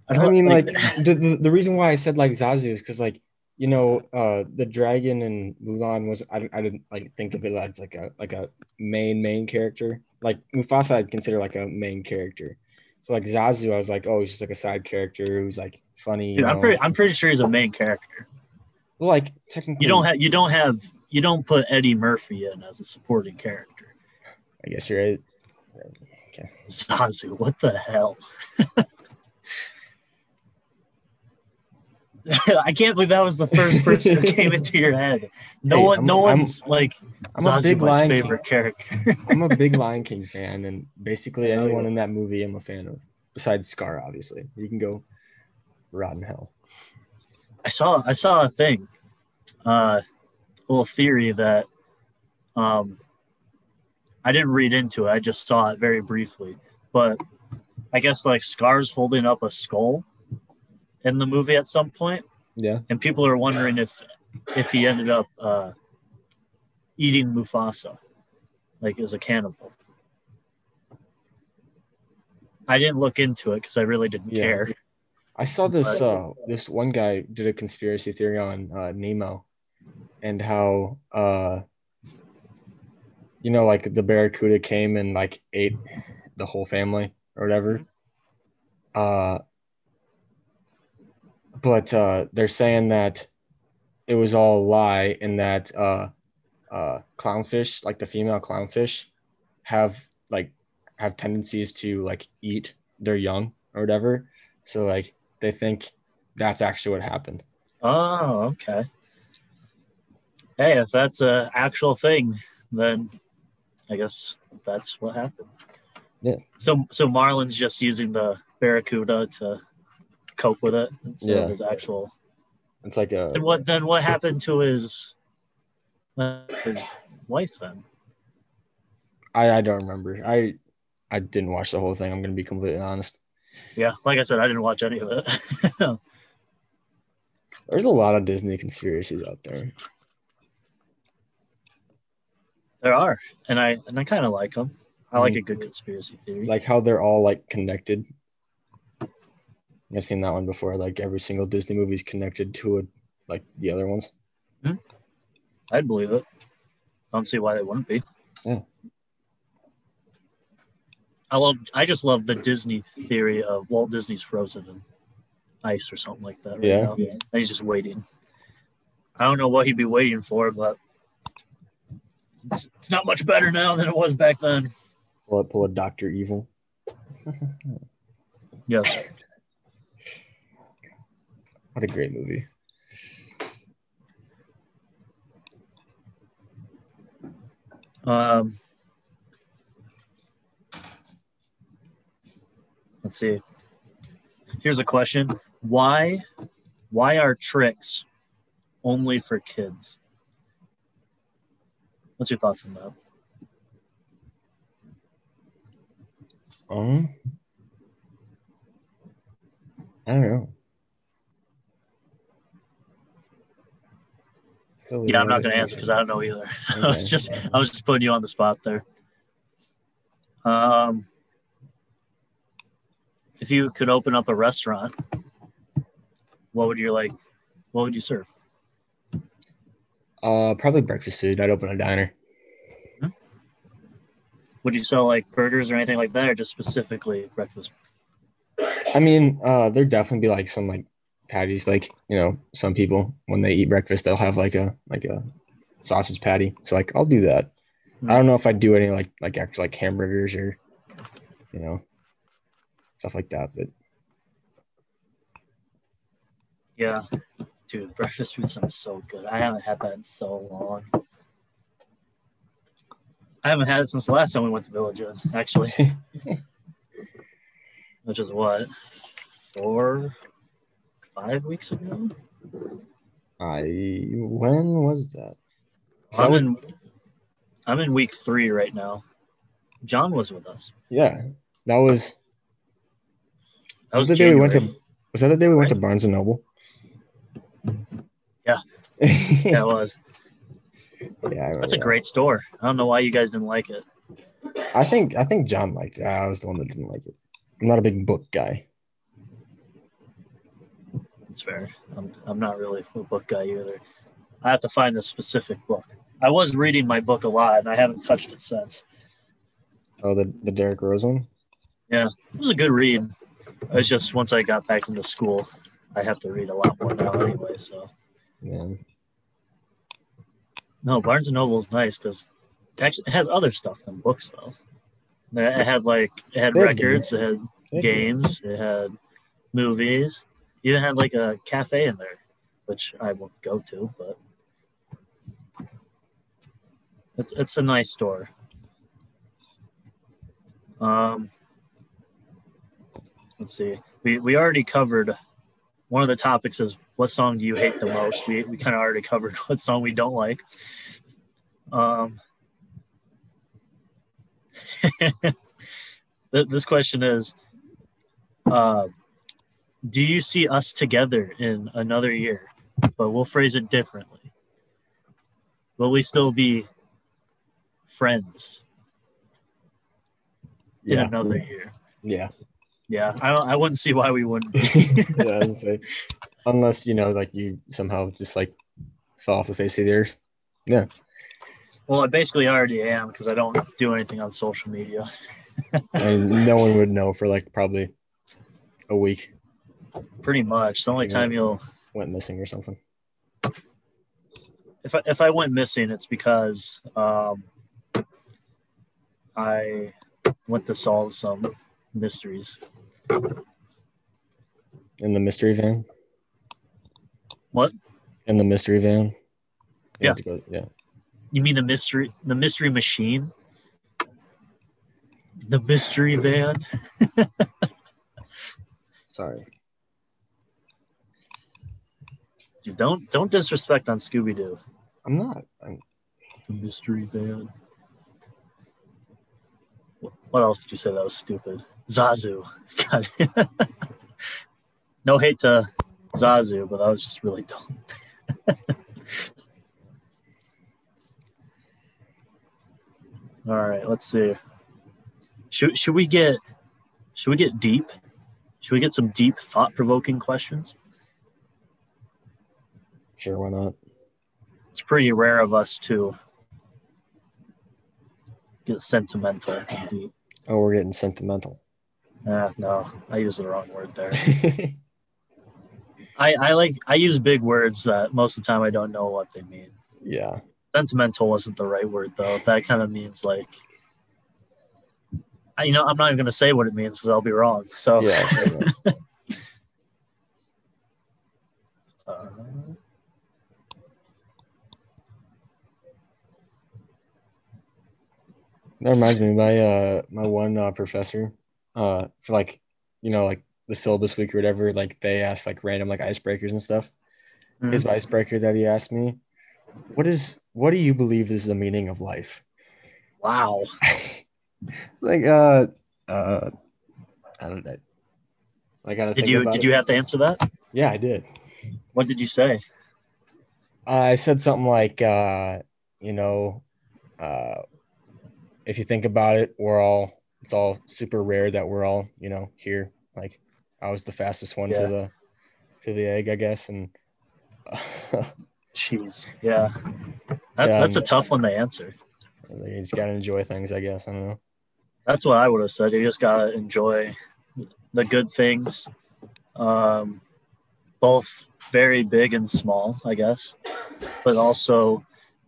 I don't- mean, like the, the the reason why I said like Zazu is because like you know uh the dragon in Mulan was I, I didn't like think of it as like a like a main main character like Mufasa I'd consider like a main character so like Zazu I was like oh he's just like a side character who's like funny Dude, I'm know? pretty I'm pretty sure he's a main character. well, like technically You don't have you don't have you don't put Eddie Murphy in as a supporting character. I guess you're right Zazu, what the hell? I can't believe that was the first person that came into your head. No Hey, one, I'm- no I'm- one's like I'm a big Lion King favorite character. I'm a big Lion King fan and basically anyone in that movie I'm a fan of besides Scar obviously you can go rotten hell I saw, I saw a thing, uh, a little theory that, um, I didn't read into it. I just saw it very briefly, but I guess like Scar's holding up a skull in the movie at some point. yeah and people are wondering if if he ended up uh, eating Mufasa, like as a cannibal. I didn't look into it because I really didn't Yeah. care. I saw this But- uh this one guy did a conspiracy theory on uh Nemo and how uh you know like the barracuda came and like ate the whole family or whatever. Uh but uh they're saying that it was all a lie and that uh uh clownfish like the female clownfish have like have tendencies to like eat their young or whatever. So like they think that's actually what happened. Oh, okay. Hey, if that's a actual thing, then I guess that's what happened. Yeah. So so Marlin's just using the barracuda to cope with it instead Yeah. of his actual It's like a And what then? What happened to his his wife then? I I don't remember. I I didn't watch the whole thing. I'm gonna be completely honest. Yeah, like I said, I didn't watch any of it. There's a lot of Disney conspiracies out there. there are, and I and I kind of like them. I like mm. a good conspiracy theory. Like how they're all like connected. I've seen that one before. Like every single Disney movie is connected to it, like the other ones. Hmm. I'd believe it. I don't see why they wouldn't be. Yeah. I love. I just love the Disney theory of Walt Disney's frozen in ice or something like that. Right Yeah. now. And he's just waiting. I don't know what he'd be waiting for, but it's, it's not much better now than it was back then. Pull a, pull a Doctor Evil. Yes. What a great movie. Um, let's see. Here's a question: Why, why are tricks only for kids? What's your thoughts on that? Um, I don't know. So Yeah, I'm not going to answer because I don't know either. I was just, I was just putting you on the spot there. Um, if you could open up a restaurant, what would you like? What would you serve? Uh, probably breakfast food. I'd open a diner. Would you sell like burgers or anything like that, or just specifically breakfast? I mean, uh, there'd definitely be like some like patties. Like you know, some people when they eat breakfast, they'll have like a like a sausage patty. So like, I'll do that. I don't know if I'd do any like like actual like hamburgers or you know stuff like that. But Yeah, dude, breakfast food sounds so good. I haven't had that in so long. I haven't had it since the last time we went to Village actually. Which is what four, five weeks ago. I when was that I'm in. I'm in week three right now. John was with us. yeah, that was. That was the day we went to. Was that the day we went to Barnes and Noble? Yeah. yeah, Yeah, it was. I That's a that. great store. I don't know why you guys didn't like it. I think I think John liked it. I was the one that didn't like it. I'm not a big book guy. It's fair. I'm, I'm not really a book guy either. I have to find a specific book. I was reading my book a lot, and I haven't touched it since. Oh, the the Derek Rose one. It was a good read. It's just once I got back into school, I have to read a lot more now anyway. So Yeah. no, Barnes and Noble is nice because it actually it has other stuff than books though. It had like it had had records, it had games, it had movies. Even had like a cafe in there, which I won't go to, but it's it's a nice store. Um, let's see. We we already covered one of the topics is what song do you hate the most? We we kind of already covered what song we don't like. Um, this question is uh, do you see us together in another year but we'll phrase it differently will we still be friends in Yeah, another year yeah. yeah i i wouldn't see why we wouldn't be yeah I say, unless you know, like you somehow just like fell off the face of the earth. Yeah. Well i basically already am because i don't do anything on social media mean, no one would know for like probably a week. Pretty much the only Yeah. time you'll Went missing or something. if I, if I went missing, it's because um, I went to solve some mysteries. In the mystery van. What? In the mystery van. You Yeah. go- yeah. You mean the mystery the mystery machine? The mystery van? Sorry. Dude, don't don't disrespect on Scooby Doo. I'm not. I'm, The mystery van. What else did you say that was stupid? Zazu. God. no hate to Zazu, but that was just really dumb. All right, let's see. Should should we get should we get deep? Should we get some deep thought provoking questions? Sure, why not? It's pretty rare of us to get sentimental deep. Oh, we're getting sentimental. Ah, no, I used the wrong word there. I, I like I use big words that most of the time I don't know what they mean. yeah. Sentimental wasn't the right word though. That kind of means like, I, you know, I'm not even gonna say what it means because I'll be wrong. So Yeah. That reminds me, my uh my one uh, professor, uh for like, you know, like the syllabus week or whatever, like they asked like random like icebreakers and stuff. His icebreaker that he asked me, what is what do you believe is the meaning of life? wow. it's like uh uh I don't know. I gotta Did think you did it. you have to answer that? Yeah, I did. What did you say? I said something like, uh, you know, uh, if you think about it, we're all, it's all super rare that we're all, you know, here. Like, I was the fastest one Yeah. to the, to the egg, I guess. And Jeez, yeah. That's Yeah, that's a tough one to answer. Like, you just gotta enjoy things, I guess. I don't know. That's what I would have said. You just gotta enjoy the good things, um, both very big and small, I guess, but also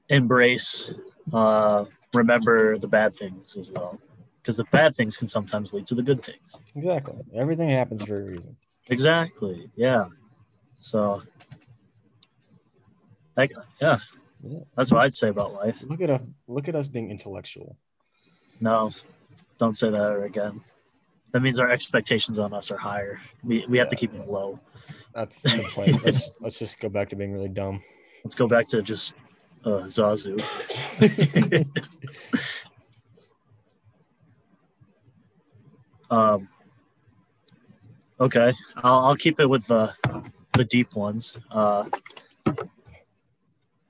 embrace, uh, remember the bad things as well, because the bad things can sometimes lead to the good things. Exactly. Everything happens for a reason. Exactly. Yeah. So, like, yeah, Yeah. that's what I'd say about life. Look at us, look at us being intellectual. No, don't say that ever again. That means our expectations on us are higher. We, we have to keep them low. That's the point. let's, let's just go back to being really dumb. Let's go back to just uh, Zazu. Um, okay, I'll, I'll keep it with the the deep ones. Uh,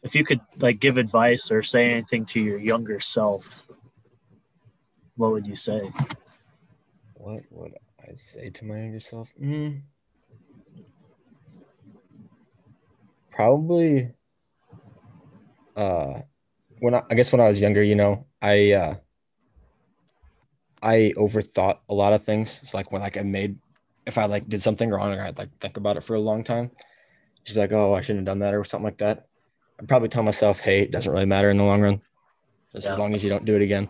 if you could like give advice or say anything to your younger self, what would you say? What would I say to my younger self? Mm. Probably uh when I, I guess when I was younger, you know, I uh I overthought a lot of things. It's like when like I made if I like did something wrong or I'd like think about it for a long time, just be like, oh, I shouldn't have done that or something like that. I'd probably tell myself, hey, it doesn't really matter in the long run. Just as long as you don't do it again.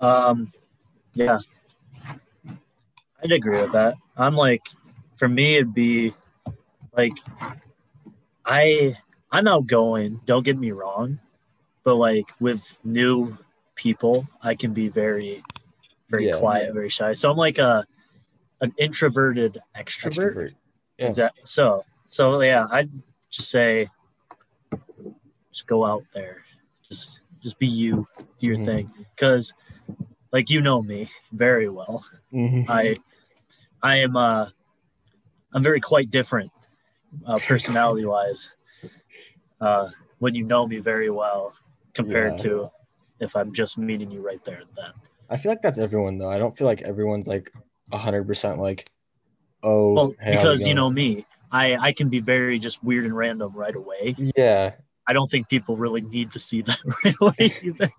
Um, yeah, I'd agree with that. I'm like, for me, it'd be like, I I'm outgoing. Don't get me wrong, but like with new people, I can be very, very Yeah. quiet, very shy. So I'm like a an introverted extrovert. Extrovert. Yeah. Exactly. So so yeah, I'd just say, just go out there, just just be you, do your Mhm. thing, because like you know me very well. Mhm. I I am uh I'm very quite different uh, personality wise uh, when you know me very well compared Yeah. to if I'm just meeting you right there and then. I feel like that's everyone though. I don't feel like everyone's like hundred percent like, oh, Well, hey, because you know me, I I can be very just weird and random right away. yeah, I don't think people really need to see that right away either.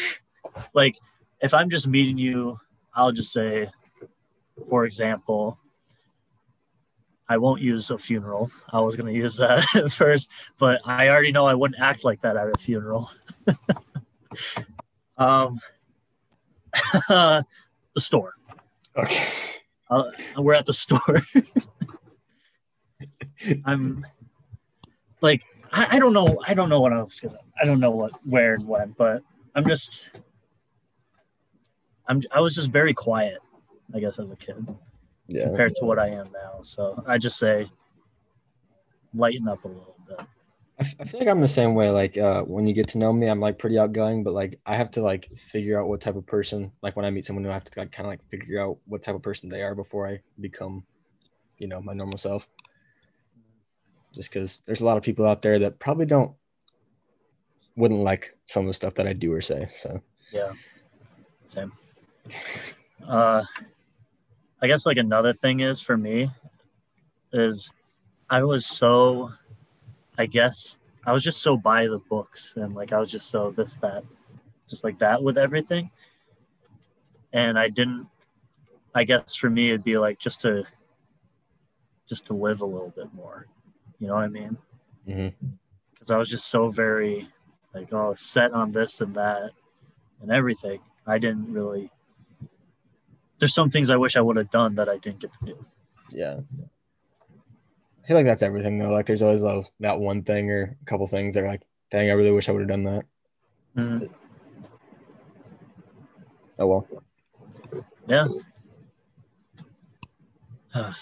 like if I'm just meeting you, I'll just say, for example, I won't use a funeral. I was going to use that at first, but I already know I wouldn't act like that at a funeral. um, the store. okay, Uh, we're at the store. I'm like, I, I don't know. I don't know what I was gonna. I don't know what, where, and when. But I'm just. I'm. I was just very quiet, I guess, as a kid yeah, compared to what I am now. So I just say, lighten up a little bit. I, f- I feel like I'm the same way. Like uh, when you get to know me, I'm like pretty outgoing, but like I have to like figure out what type of person. Like when I meet someone new, I have to like kind of like figure out what type of person they are before I become, you know, my normal self. Just because there's a lot of people out there that probably don't wouldn't like some of the stuff that I do or say. So Yeah. Same. Uh, I guess like another thing is for me is I was so, I guess I was just so by the books and like I was just so this that, just like that with everything, and I didn't. I guess for me it'd be like just to, just to live a little bit more, you know what I mean? Mm-hmm. Because I was just so very like oh set on this and that and everything. I didn't really. There's some things I wish I would have done that I didn't get to do. yeah, I feel like that's everything though. Like there's always those, that one thing or a couple things that are like, dang, I really wish I would have done that. Mm, Oh well. yeah.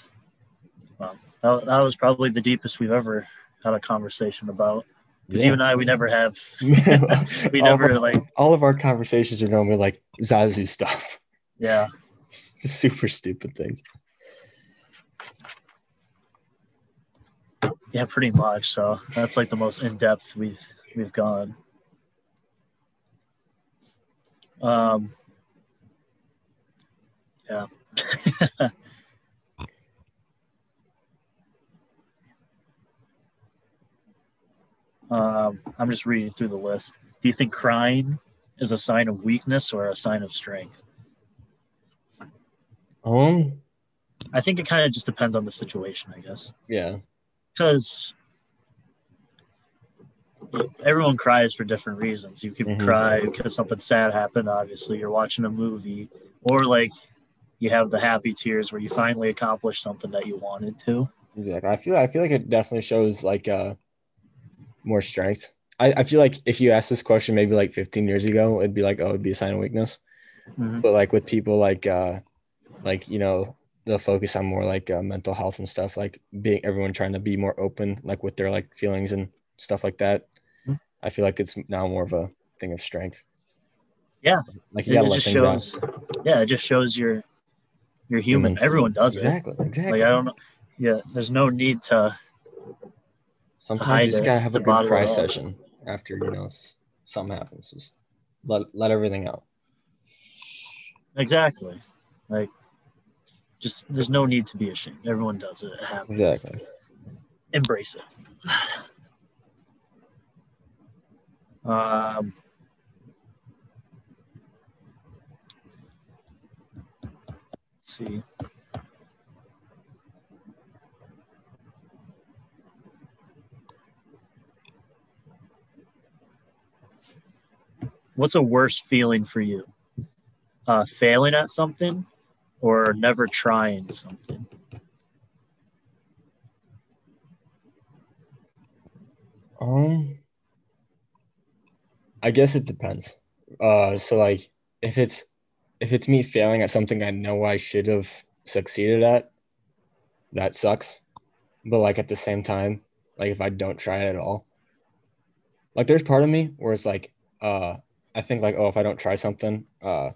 well, that, that was probably the deepest we've ever had a conversation about. Because Yeah. you and I, we never have. we all, never our, like. all of our conversations are normally like Zazu stuff, Yeah. Super stupid things. Yeah, pretty much. So that's like the most in depth we've we've gone. Um. Yeah. um, I'm just reading through the list. Do you think crying is a sign of weakness or a sign of strength? Um, I think it kind of just depends on the situation, I guess. yeah, because everyone cries for different reasons. You can Mhm. cry because something sad happened. Obviously, you're watching a movie, or like you have the happy tears where you finally accomplished something that you wanted to. exactly. I feel I feel like it definitely shows like uh more strength. I, I feel like if you asked this question maybe like 15 years ago, it'd be like, oh, it'd be a sign of weakness. Mhm. But like with people like uh like you know they'll focus on more like uh, mental health and stuff like being everyone trying to be more open like with their like feelings and stuff like that. Mhm. I feel like it's now more of a thing of strength. Yeah. like you It just things out. yeah, it just shows you're you're human. Human. Everyone does Exactly, it. exactly. Like I don't know. Yeah, there's no need to. Sometimes hide you just gotta have a to good cry session after you know something happens. Just let let everything out. Exactly. Like, just there's no need to be ashamed. Everyone does it. It happens. Exactly. embrace it. Um, let's see. What's a worse feeling for you? Uh, failing at something or never trying something? Um, I guess it depends. Uh, so like if it's if it's me failing at something I know I should have succeeded at, that sucks. But like at the same time, like if I don't try it at all, like there's part of me where it's like, uh, I think like, oh, if I don't try something, uh,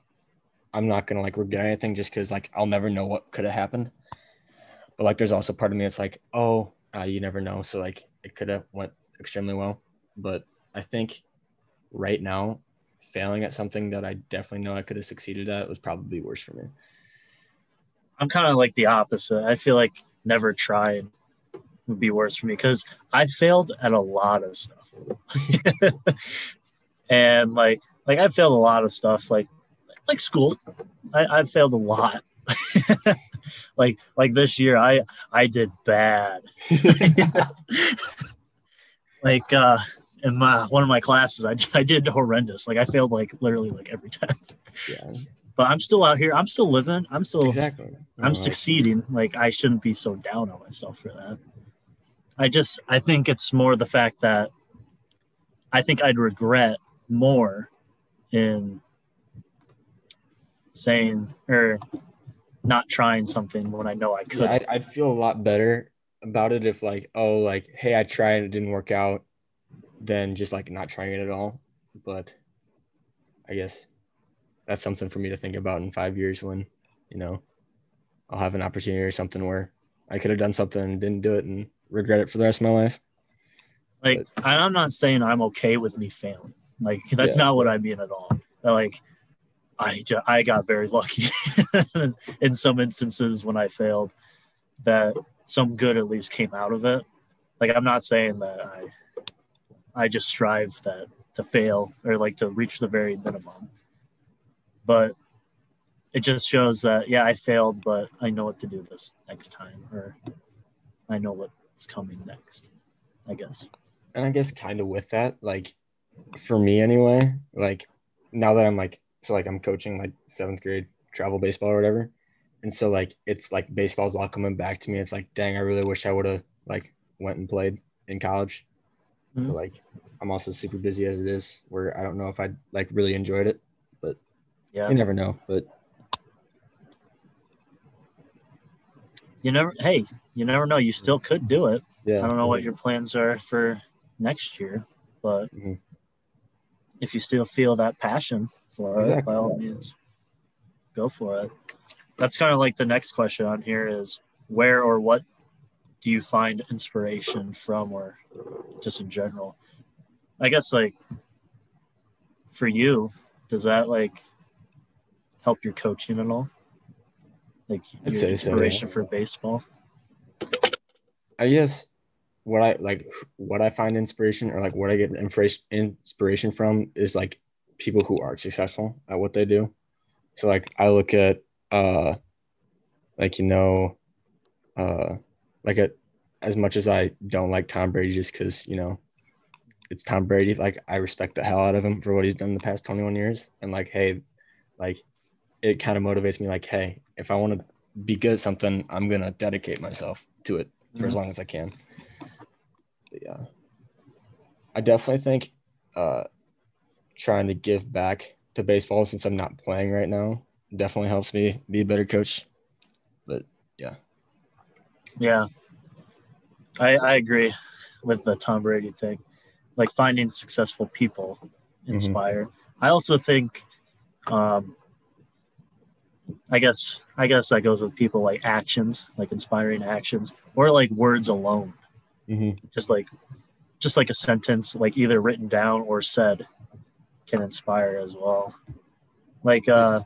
I'm not gonna like regret anything just because like I'll never know what could have happened. But like there's also part of me that's like, oh, uh, you never know. So like it could have went extremely well. But I think right now, failing at something that I definitely know I could have succeeded at was probably worse for me. I'm kind of like the opposite. I feel like never tried would be worse for me because I failed at a lot of stuff. and like like I failed a lot of stuff like like school. I, I failed a lot. like like this year I I did bad. like uh in my one of my classes I, I did horrendous. Like I failed like literally like every test. Yeah, But I'm still out here. I'm still living. I'm still exactly. I'm succeeding. Like I shouldn't be so down on myself for that. I just I think it's more the fact that I think I'd regret more in saying or not trying something when I know I could. Yeah, I'd, I'd feel a lot better about it if like oh like hey I tried and it didn't work out, than just like not trying it at all. But I guess that's something for me to think about in five years when you know I'll have an opportunity or something where I could have done something and didn't do it and regret it for the rest of my life. Like I'm not saying I'm okay with me failing. Like that's Yeah. not what I mean at all. But, like I I got very lucky in some instances when I failed that some good at least came out of it. Like I'm not saying that I I just strive that to fail or like to reach the very minimum. But it just shows that yeah, I failed, but I know what to do this next time or I know what's coming next. I guess. and I guess kind of with that, like for me anyway, like now that I'm like so like I'm coaching like seventh grade travel baseball or whatever. And so like it's like baseball's all coming back to me. It's like, dang, I really wish I would have like went and played in college. Mhm. But like I'm also super busy as it is, where I don't know if I'd like really enjoyed it. But yeah. You never know. But You never hey, you never know. You still could do it. yeah. I don't know what your plans are for next year, but Mhm. If you still feel that passion for it, by all means, go for it. That's kind of like the next question on here is where or what do you find inspiration from or just in general? I guess like for you, does that like help your coaching at all? Like I'd your say so, yeah. inspiration for baseball? I guess what I like what I find inspiration or like what I get inspiration inspiration from is like people who are successful at what they do. So like I look at uh like you know uh like at as much as I don't like Tom Brady just cuz you know it's Tom Brady like I respect the hell out of him for what he's done the past 21 years and like hey like it kind of motivates me like hey if I want to be good at something I'm going to dedicate myself to it for as long as I can. But yeah, I definitely think uh, trying to give back to baseball since I'm not playing right now definitely helps me be a better coach. But Yeah, yeah, I I agree with the Tom Brady thing. Like finding successful people inspire. I also think, um, I guess I guess that goes with people like actions, like inspiring actions, or like words alone. Mhm. Just like just like a sentence, like either written down or said, can inspire as well. Like, uh,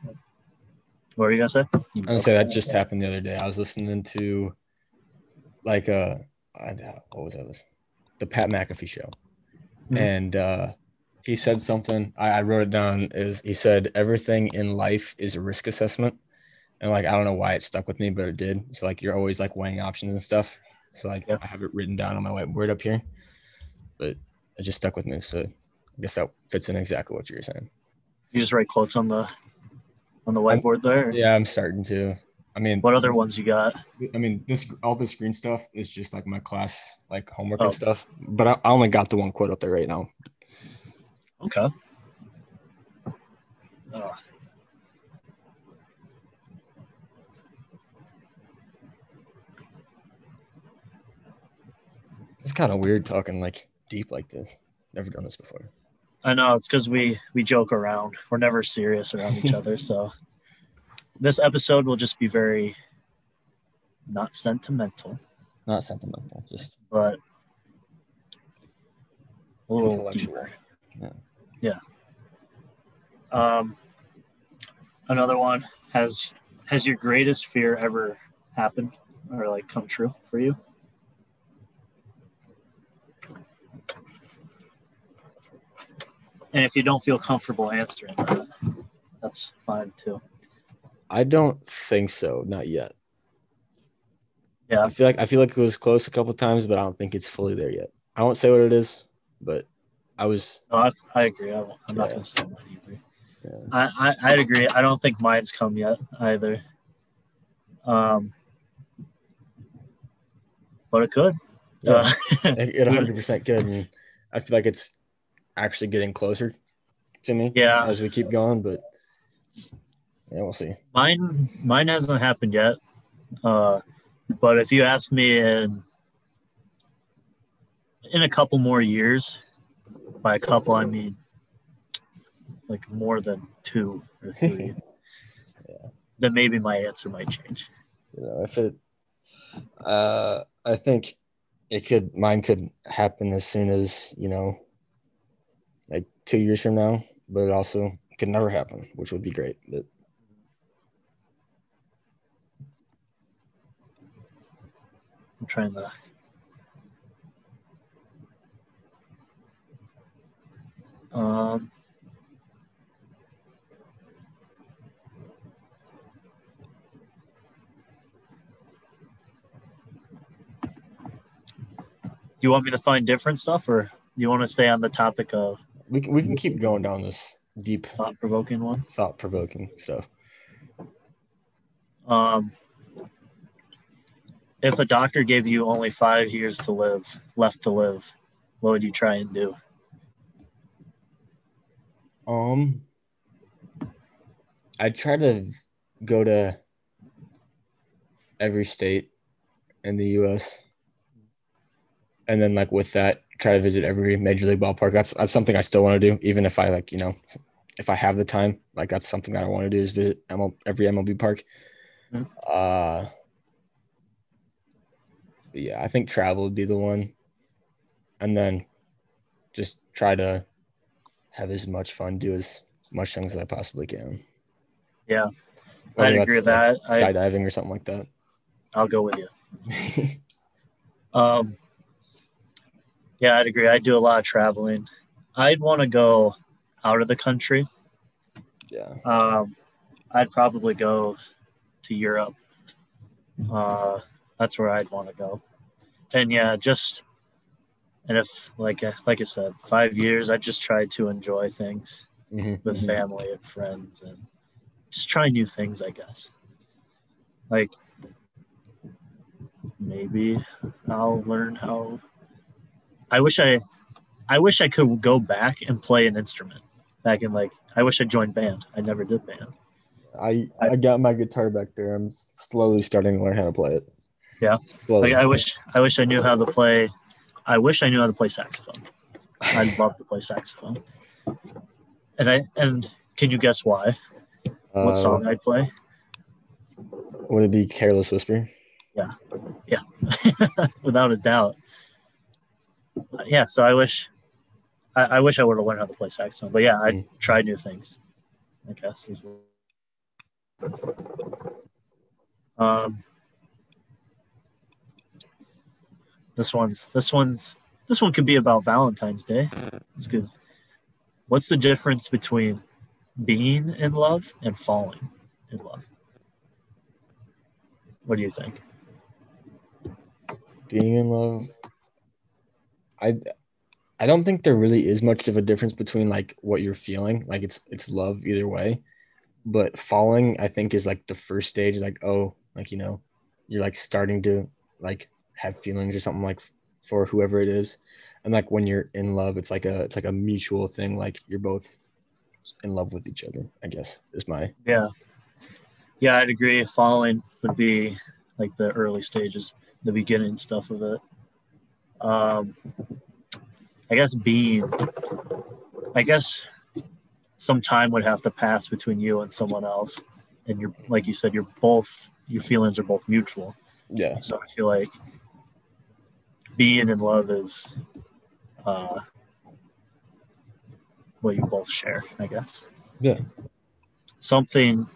what were you gonna say? I was gonna say that just happened the other day. I was listening to like uh, I, what was I listening? The Pat McAfee show, Mhm. and uh, he said something. I, I wrote it down. Is he said everything in life is a risk assessment, and like I don't know why it stuck with me, but it did. So like you're always like weighing options and stuff. So like Yeah. I have it written down on my whiteboard up here, but it just stuck with me. So I guess that fits in exactly what you were saying. You just write quotes on the on the whiteboard there. Yeah, I'm starting to. I mean, What other ones you got? I mean, this all this green stuff is just like my class like homework Oh. and stuff. But I, I only got the one quote up there right now. Okay. Oh, It's kind of weird talking like deep like this. Never done this before. I know it's because we we joke around. We're never serious around each other. So this episode will just be very not sentimental, Not sentimental, just but a little intellectual. deeper. Yeah. Yeah. Um, another one has has your greatest fear ever happened or like come true for you? And if you don't feel comfortable answering that, that's fine too. I don't think so. Not yet. Yeah. I feel like I feel like it was close a couple times, but I don't think it's fully there yet. I won't say what it is, but I was. No, I, I agree. I won't, I'm not going to say mine either. Yeah. I, I, I'd agree. I don't think mine's come yet either. Um, but it could. Yeah. Uh, It it 100% could. And I feel like it's actually getting closer to me Yeah. as we keep going, but yeah, we'll see. mine, mine hasn't happened yet. Uh, but if you ask me in in a couple more years, by a couple I mean like more than two or three, Yeah. then maybe my answer might change. You know, if it, uh, I think it could, mine could happen as soon as, you know, two years from now, but it also could never happen, which would be great. But I'm trying to. Um, do you want me to find different stuff, or do you want to stay on the topic of we can, we can keep going down this deep thought provoking one? thought provoking stuff. Um, if a doctor gave you only five years to live, left to live, what would you try and do? Um, I'd try to go to every state in the U.S. and then like with that, try to visit every major league ballpark. That's that's something I still want to do, even if I like you know, if I have the time. Like that's something that I want to do is visit ML, every MLB park. Mhm. Uh, yeah, I think travel would be the one, and then just try to have as much fun, do as much things as I possibly can. Yeah, I'd agree with like, that. I, skydiving or something like that. I'll go with you. Um, yeah, I'd agree. I'd do a lot of traveling. I'd want to go out of the country. yeah. Um, I'd probably go to Europe. Uh, that's where I'd want to go. And yeah, just and if like like I said, five years, I just try to enjoy things Mhm, with mhm. family and friends and just try new things. I guess. Like maybe I'll learn how. I wish I, I wish I could go back and play an instrument. Back in like, I wish I joined band. I never did band. I I- I got my guitar back there. I'm slowly starting to learn how to play it. Yeah. Slowly. Like I wish I wish I knew how to play I wish I knew how to play saxophone. I'd love to play saxophone. And I and can you guess why? What Uh, song I'd play? Would it be Careless Whisper? Yeah, yeah, without a doubt. Yeah, so I wish I, I wish I would have learned how to play saxophone. But yeah, I'd Mm. try new things. I guess. Um this one's this one's this one could be about Valentine's Day. It's good. What's the difference between being in love and falling in love? What do you think? Being in love. I I don't think there really is much of a difference between like what you're feeling. Like it's it's love either way. But falling, I think, is like the first stage, like, oh, like you know, you're like starting to like have feelings or something like for whoever it is. And like when you're in love, it's like a it's like a mutual thing, like you're both in love with each other, I guess, is my Yeah. Yeah, I'd agree. Falling would be like the early stages, the beginning stuff of it. Um, I guess being, I guess some time would have to pass between you and someone else. And you're, like you said, you're both, your feelings are both mutual. yeah. So I feel like being in love is uh, what you both share, I guess. Yeah. Something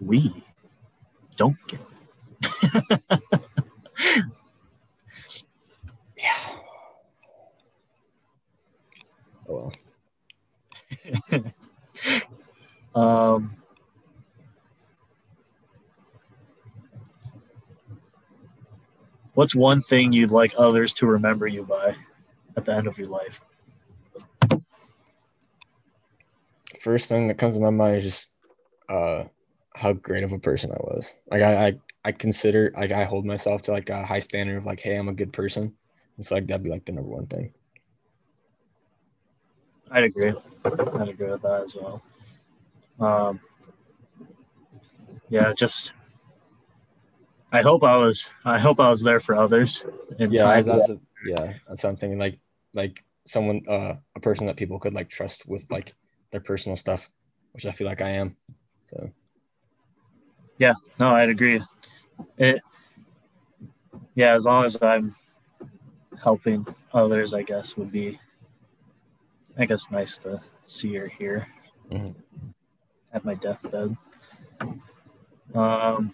we don't get. Oh well. Um, what's one thing you'd like others to remember you by at the end of your life? First thing that comes to my mind is just uh how great of a person I was. Like I I, I consider like I hold myself to like a high standard of like, hey, I'm a good person. It's like that'd be like the number one thing. I'd agree. I'd agree with that as well. Um, yeah, just I hope I was I hope I was there for others Yeah, that's that a, Yeah, that's thinking. Like, like someone, uh, a person that people could like trust with like their personal stuff, which I feel like I am. So yeah, No, I'd agree. It, yeah, as long as I'm helping others, I guess would be, I guess, nice to see or hear Mhm. at my deathbed. Um,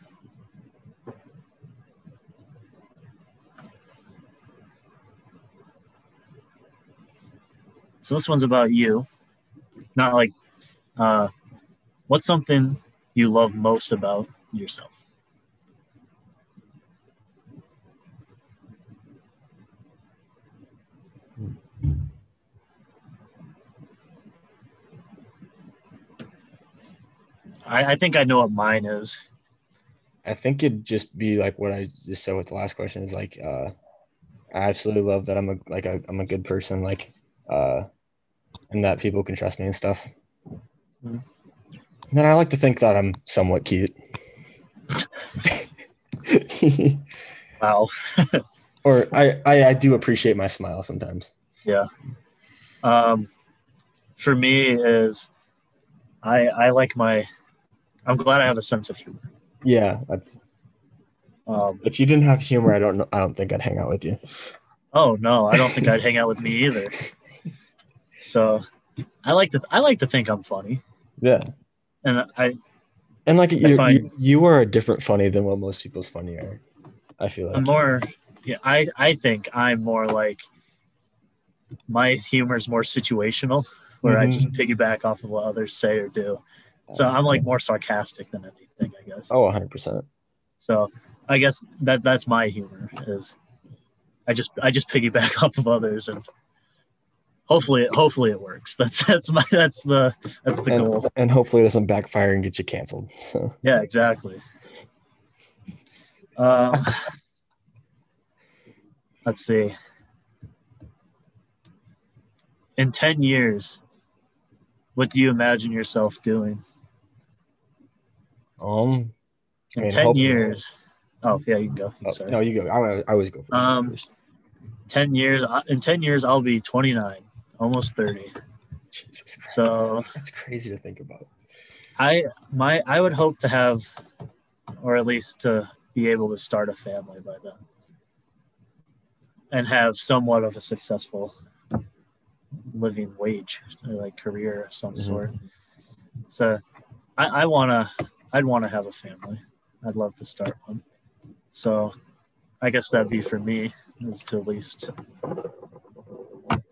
so this one's about you, not like, uh, what's something you love most about yourself? I, I think I know what mine is. I think it'd just be like what I just said with the last question is like, uh, I absolutely love that I'm a like a, I'm a good person, like, uh, and that people can trust me and stuff. Mhm. And then I like to think that I'm somewhat cute. Wow. or I, I I do appreciate my smile sometimes. Yeah. Um, for me is I I like my I'm glad I have a sense of humor. Yeah, that's Um, if you didn't have humor, I don't know. I don't think I'd hang out with you. oh no, I don't think I'd hang out with me either. So I like to I like to think I'm funny, Yeah, and I and like you, find- you, you are a different funny than what most people's funny are. I feel like I'm more yeah I I think I'm more like my humor is more situational, where I just piggyback off of what others say or do. So I'm like more sarcastic than anything, I guess. oh, 100 percent. So I guess that that's my humor is I just I just piggyback off of others and hopefully it hopefully it works. That's that's my that's the that's the And, goal. and hopefully it doesn't backfire and get you canceled. So Yeah, exactly. Um, let's see. In 10 years, what do you imagine yourself doing? Um, I In mean, 10 hope- years. Oh, yeah, you can go. oh, Sorry. no, you go. I, I always go first. Um, 10 years uh, in 10 years I'll be 29, almost 30. Jesus Christ. So that's crazy to think about. I my I would hope to have or at least to be able to start a family by then. And have somewhat of a successful living wage, like career of some Mhm. sort. So I, I wanna I'd wanna have a family. I'd love to start one. So I guess that'd be for me is to at least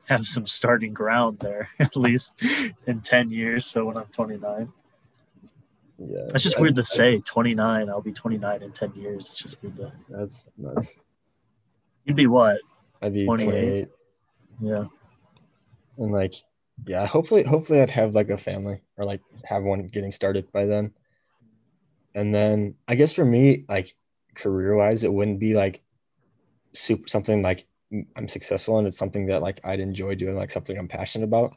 have some starting ground there, at least in 10 years. So when I'm 29, Yeah, that's just I- weird to say. 29, I'll be 29 in 10 years. It's just weird to. That's nuts. You'd be what? I'd be 28. 28. Yeah. and like yeah hopefully hopefully i'd have like a family or like have one getting started by then and then i guess for me like career wise it wouldn't be like super something like I'm successful and it's something that like i'd enjoy doing like something i'm passionate about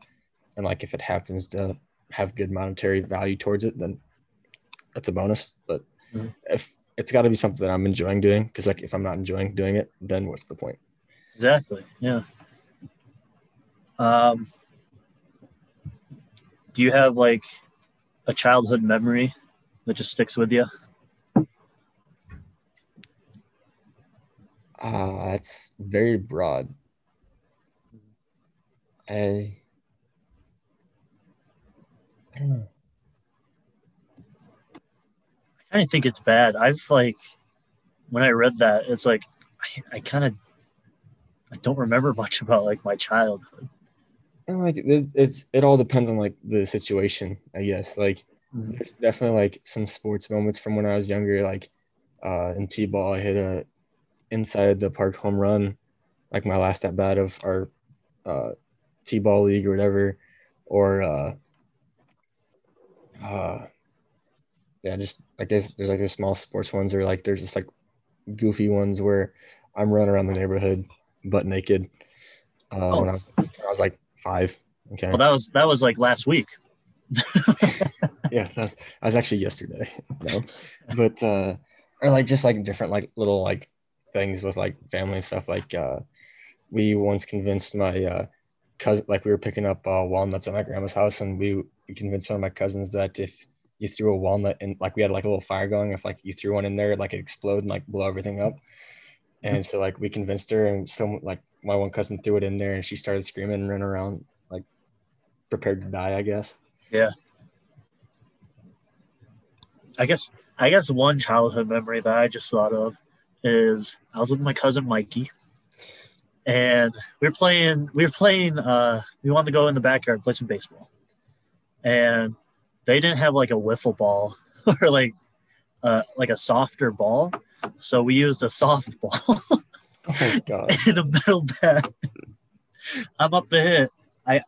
and like if it happens to have good monetary value towards it then that's a bonus but Mhm. if it's got to be something that i'm enjoying doing because like if i'm not enjoying doing it then what's the point Exactly. Yeah. Um, do you have like a childhood memory that just sticks with you? Uh, that's very broad. I, I don't know. I kind of think it's bad. I've like, when I read that, it's like, I, I kind of, I don't remember much about like my childhood. And like it, it's it all depends on like the situation, I guess. Like. There's definitely like some sports moments from when I was younger. Like uh, in t-ball, I hit a inside the park home run, like my last at bat of our uh, t-ball league or whatever, or uh, uh, yeah, just I guess there's like the small sports ones or like there's just like goofy ones where I'm running around the neighborhood butt naked uh, Oh. when I was when I was like five. Okay. Well, that was that was like last week. yeah, that's that was actually yesterday. No, but uh, or like just like different like little like things with like family stuff. Like uh, we once convinced my uh, cousin, like we were picking up uh, walnuts at my grandma's house, and we, we convinced one of my cousins that if you threw a walnut and like we had like a little fire going, if like you threw one in there, like it explode and like blow everything up. And so like we convinced her, and so like my one cousin threw it in there, and she started screaming and running around like prepared to die, I guess. Yeah. I guess I guess one childhood memory that I just thought of is I was with my cousin Mikey, and we were playing. We were playing. Uh, we wanted to go in the backyard play some baseball, and they didn't have like a wiffle ball or like uh, like a softer ball, so we used a softball Oh god. in a metal bat. I'm up to hit. I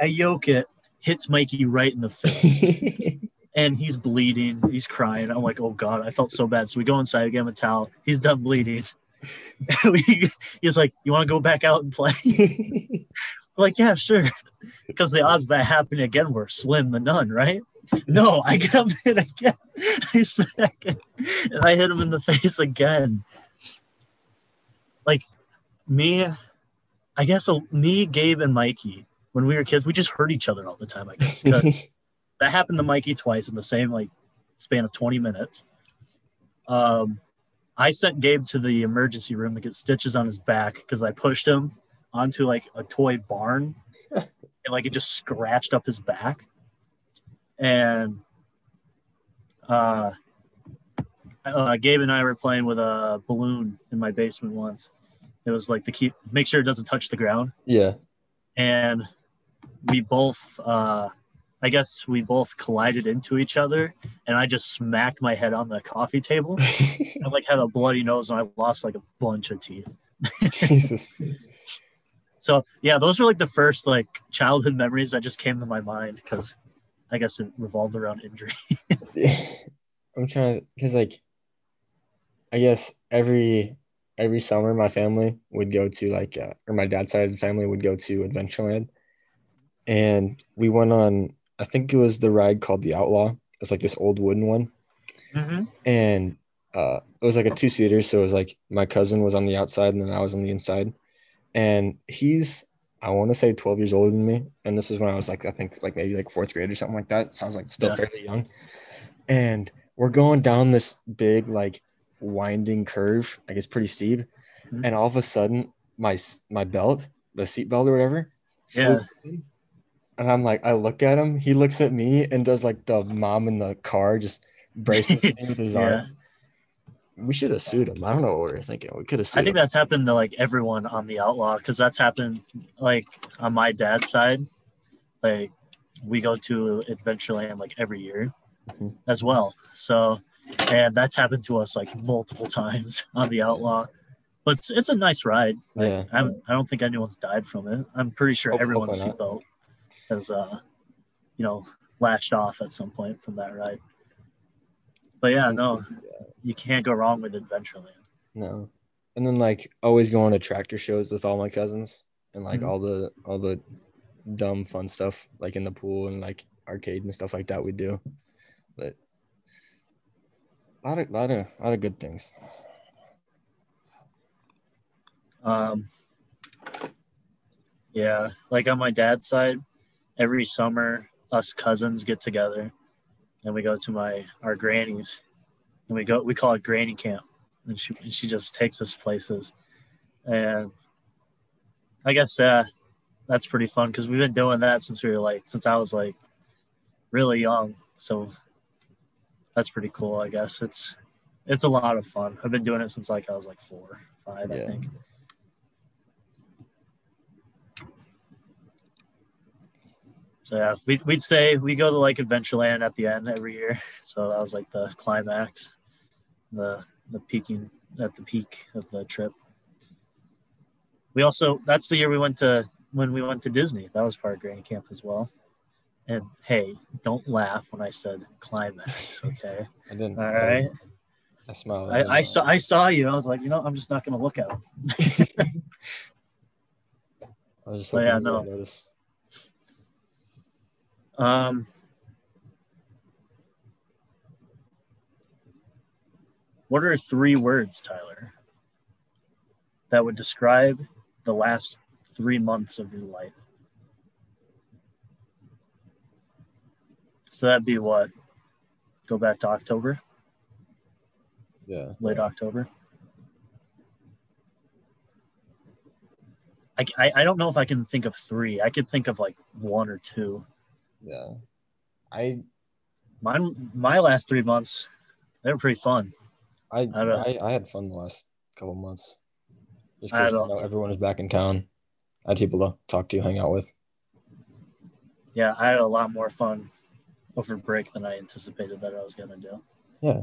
I yoke it, hits Mikey right in the face. and he's bleeding. He's crying. I'm like, oh god, I felt so bad. So we go inside, give him a towel. He's done bleeding. we, he's like, you want to go back out and play? Like, yeah, sure. Because the odds of that happening again were slim to none, right? No, I get up hit again. I smack it, and I hit him in the face again. Like me, I guess uh, me, Gabe, and Mikey. When we were kids, we just hurt each other all the time. I guess that happened to Mikey twice in the same like span of 20 minutes. Um, I sent Gabe to the emergency room to get stitches on his back because I pushed him onto like a toy barn and like it just scratched up his back. And uh, uh, Gabe and I were playing with a balloon in my basement once. It was like to keep make sure it doesn't touch the ground yeah. and we both uh i guess we both collided into each other and i just smacked my head on the coffee table i like had a bloody nose and i lost like a bunch of teeth Jesus. so yeah those were like the first like childhood memories that just came to my mind because i guess it revolved around injury I'm trying to, because like, I guess every every summer my family would go to like, uh, or my dad's side of the family would go to Adventureland, and we went on. I think it was the ride called the Outlaw. It's like this old wooden one, mm-hmm. and uh, it was like a two seater. So it was like my cousin was on the outside and then I was on the inside, and he's I want to say 12 years older than me, and this was when I was like I think like maybe like fourth grade or something like that. Sounds like still Yeah. fairly young, and we're going down this big like winding curve, like it's pretty steep, Mhm. and all of a sudden my my belt, the seat belt or whatever, Yeah. flew. And I'm like, I look at him, he looks at me and does like the mom in the car, just braces me with his Yeah. arm. We should have sued him. I don't know what we were thinking. We could have sued I think him. that's happened to like everyone on the outlaw because that's happened like on my dad's side. Like we go to Adventureland like every year Mhm. as well. So and that's happened to us like multiple times on the outlaw. But it's, it's a nice ride. Like, Yeah. I, I don't think anyone's died from it. I'm pretty sure Hope- everyone's seatbelt has uh you know latched off at some point from that ride. But yeah, no, you can't go wrong with Adventureland. No. And then like always going to tractor shows with all my cousins and like Mhm. all the all the dumb fun stuff like in the pool and like arcade and stuff like that we do. But a lot of lot of lot of good things. Um, yeah, like on my dad's side, every summer us cousins get together and we go to my our granny's and we go we call it granny camp. And she and she just takes us places. And I guess uh, that's pretty fun because we've been doing that since we were like since I was like really young. So that's pretty cool I guess. It's it's a lot of fun. I've been doing it since like I was like four five I think So yeah, we, we'd say we go to like Adventureland at the end every year. So that was like the climax, the the peaking at the peak of the trip. We also that's the year we went to when we went to Disney. That was part of Granny Camp as well. And hey, don't laugh when I said climax, okay? I didn't All right. I smiled. I, I saw I saw you. I was like, you know, I'm just not gonna look at him. I was just hoping yeah, no. notice. Um, what are three words, Tyler, that would describe the last three months of your life. So that'd be what? Go back to October, Yeah. late October. I, I, I don't know if I can think of three. I could think of like one or two. Yeah. I Mine, my last three months, they were pretty fun. I I I, I had fun the last couple months. Just because you know, everyone was back in town. I had people to talk to, hang out with. Yeah, I had a lot more fun over break than I anticipated that I was gonna do. Yeah.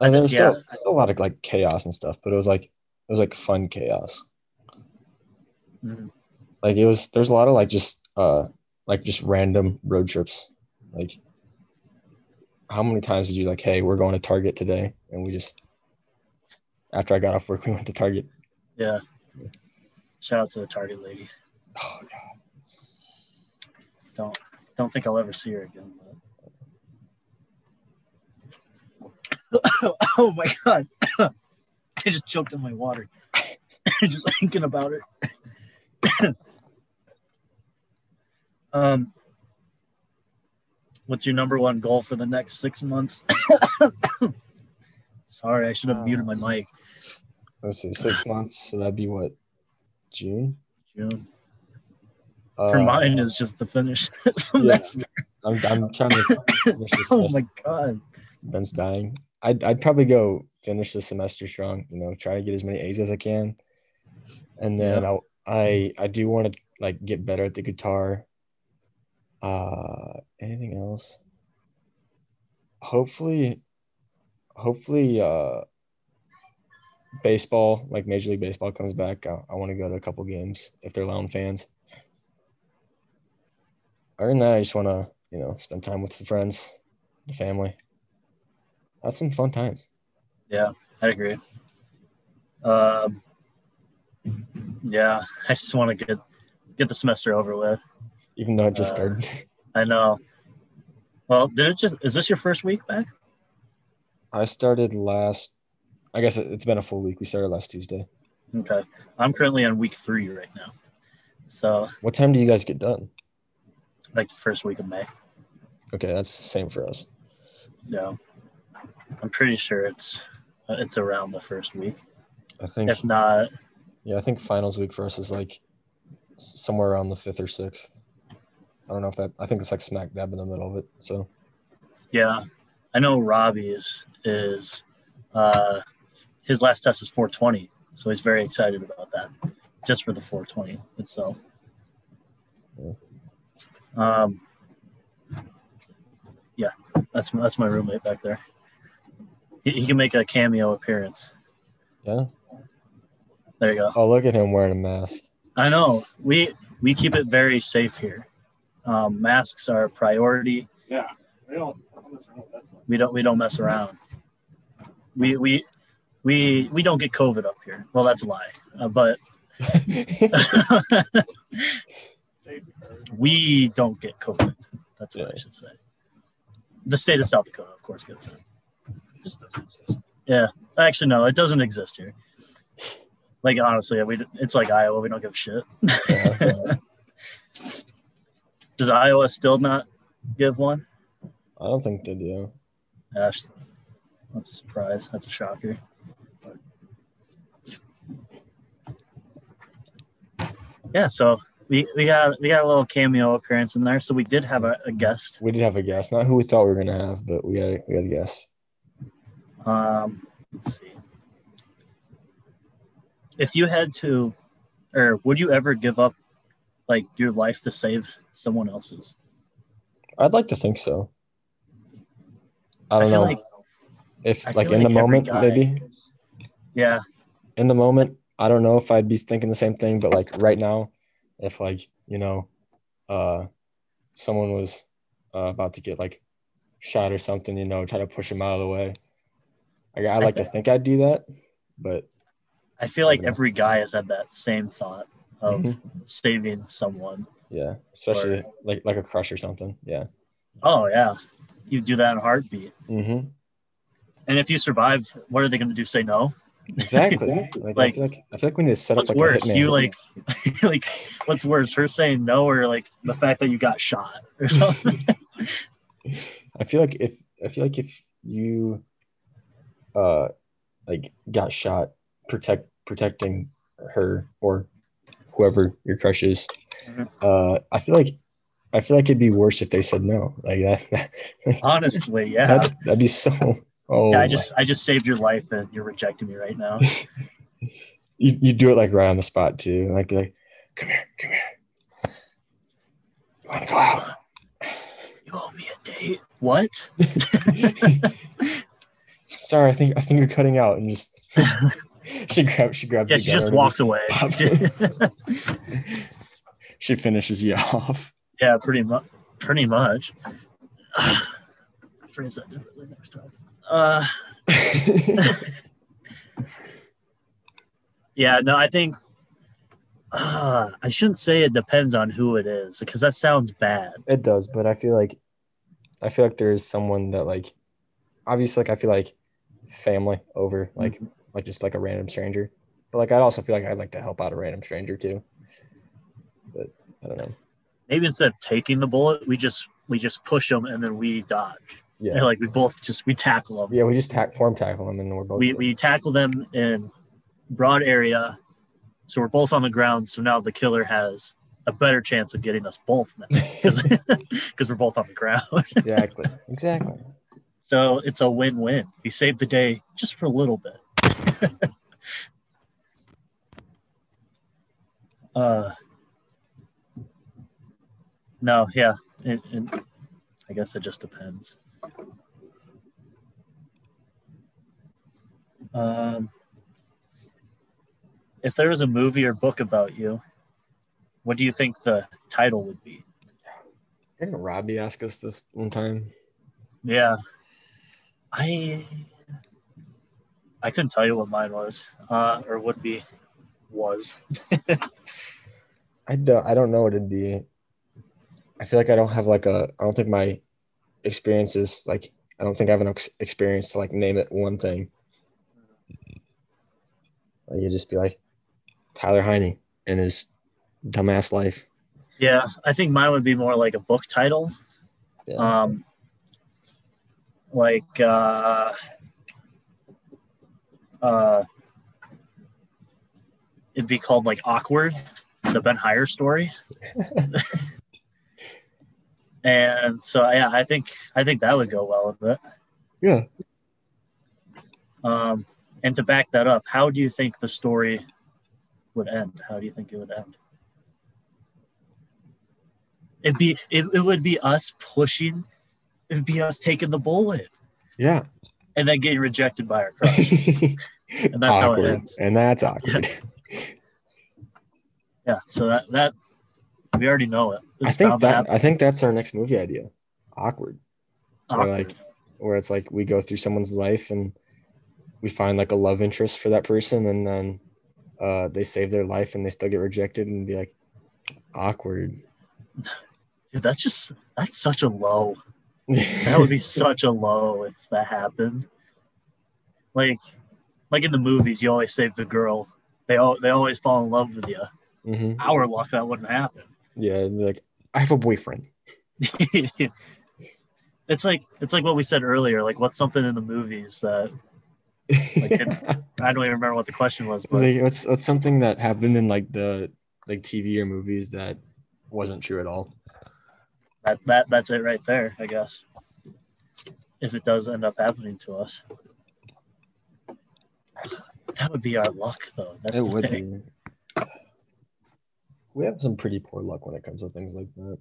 I And there was yeah. still a lot of like chaos and stuff, but it was like it was like fun chaos. Mhm. Like it was there's a lot of like just uh like just random road trips. Like how many times did you like, hey, we're going to Target today? And we just after I got off work, we went to Target. Yeah. Shout out to the Target lady. Oh god. Don't don't think I'll ever see her again. But... oh my god! I just choked on my water. just thinking about it. Um, what's your number one goal for the next six months? Sorry, I should have muted my mic. Let's see, six months. So that'd be what? June? June. For Uh, mine is just the finish yeah. semester. I'm, I'm trying to finish this Oh my god. Ben's dying. I'd, I'd probably go finish the semester strong, you know, try to get as many A's as I can. And then I, I I do want to like get better at the guitar. Uh anything else? Hopefully hopefully uh baseball, like Major League Baseball comes back. I, I want to go to a couple games if they're Lounge fans. Other than that, I just want to, you know, spend time with the friends, the family. Have some fun times. Yeah, I agree. Um, yeah, I just want to get get the semester over with. Even though it just Uh, started. I know. Well, did it just? Is this your first week back? I started last. I guess it- it's been a full week. We started last Tuesday. Okay, I'm currently on week three right now, so What time do you guys get done? like the first week of May. Okay, that's the same for us. Yeah, I'm pretty sure it's it's around the first week. I think. If not, Yeah, I think finals week for us is like somewhere around the fifth or sixth. I don't know if that. I think it's like smack dab in the middle of it. So yeah, I know Robbie's is uh, his last test is 420, so he's very excited about that, just for the 420 itself. Yeah. Um, yeah, that's that's my roommate back there. He, he can make a cameo appearance. yeah. There you go. Oh, look at him wearing a mask. I know we we keep it very safe here. Um, masks are a priority. Yeah, we don't. That's We don't we don't mess around. We we we we don't get COVID up here. Well, that's a lie. Uh, but we don't get COVID. That's what I should say. The state of South Dakota, of course, gets it. Just. Yeah. Actually, no, it doesn't exist here. Like honestly, we it's like Iowa. We don't give a shit. Does Iowa still not give one? I don't think they do. Gosh, that's a surprise. That's a shocker. Yeah, so we, we got we got a little cameo appearance in there. So we did have a, a guest. We did have a guest, not who we thought we were gonna have, but we got a, we had a guest. Um, let's see. If you had to, or would you ever give up like your life to save someone else's? I'd like to think so. I don't feel know like if I like in the like every moment guy- maybe yeah, in the moment I don't know if I'd be thinking the same thing, but like right now, if like you know, uh, someone was uh, about to get like shot or something, you know, try to push him out of the way. Like, I like to think I'd do that, but I feel like Yeah. every guy has had that same thought of Mhm. saving someone. yeah, especially like like a crush or something. Yeah. Oh yeah, you do that in a heartbeat. Mm-hmm. And if you survive, what are they going to do? Say no? Exactly. Like, I Like, feel like I feel like we need to set What's up like worse, a you like, like, what's worse, her saying no or like the fact that you got shot or something? I feel like if I feel like if you uh like got shot protect protecting her or whoever your crush is, Mhm. uh I feel like I feel like it'd be worse if they said no. Like that, Honestly, yeah. that'd, that'd be so oh yeah, I my- just, I just saved your life, and you're rejecting me right now. you, you do it like right on the spot too. Like like come here, come here. You wanna go out? You owe me a date. What? Sorry, I think I think you're cutting out and just she grabs she grabs Yeah, she just and walks away. she finishes you off. yeah, pretty much. Pretty much. Phrase that differently next time. Uh, yeah, no, I think uh, I shouldn't say it depends on who it is because that sounds bad. it does, but I feel like I feel like there is someone that like obviously like I feel like family over like like just like a random stranger. But like I also feel like I'd like to help out a random stranger too. But I don't know. Maybe instead of taking the bullet, we just we just push them and then we dodge. Yeah. And, like we both just we tackle them. Yeah, we just tack form tackle them and we're both we, we tackle them in broad area so we're both on the ground so now the killer has a better chance of getting us both because we're both on the ground exactly. Exactly. so it's a win-win we saved the day just for a little bit uh no yeah it, it, i guess it just depends um if there was a movie or book about you what do you think the title would be Didn't Robbie ask us this one time? Yeah. I I couldn't tell you what mine was. Uh or would be was. I don't I don't know what it'd be. I feel like I don't have like a I don't think my experiences like I don't think I have an experience to like name it one thing. Like, you just be like Tyler Heine and his dumbass life. Yeah, I think mine would be more like a book title. Yeah. Um like uh uh it'd be called like awkward the ben Hire story and so yeah i think i think that would go well with it yeah. Um, and to back that up, how do you think the story would end? How do you think it would end? It'd be it, it would be us pushing, it'd be us taking the bullet Yeah. And then getting rejected by her crush. and that's how it ends. And that's awkward. yeah, so that that we already know it. I think that. I think that's our next movie idea. Awkward. Awkward. like- Where it's like we go through someone's life and we find like a love interest for that person and then uh, they save their life and they still get rejected and be like awkward. Dude, that's just that's such a low. That would be such a low if that happened. Like, like in the movies, you always save the girl. They all they always fall in love with you. hmm Our luck, that wouldn't happen. Yeah, like I have a boyfriend. it's like it's like what we said earlier. Like, what's something in the movies that Like, I don't even remember what the question was, but like what's what's something that happened in like the like TV or movies that wasn't true at all. That, that that's it right there, I guess. If it does end up happening to us, that would be our luck, though. That's it would thing. be. We have some pretty poor luck when it comes to things like that.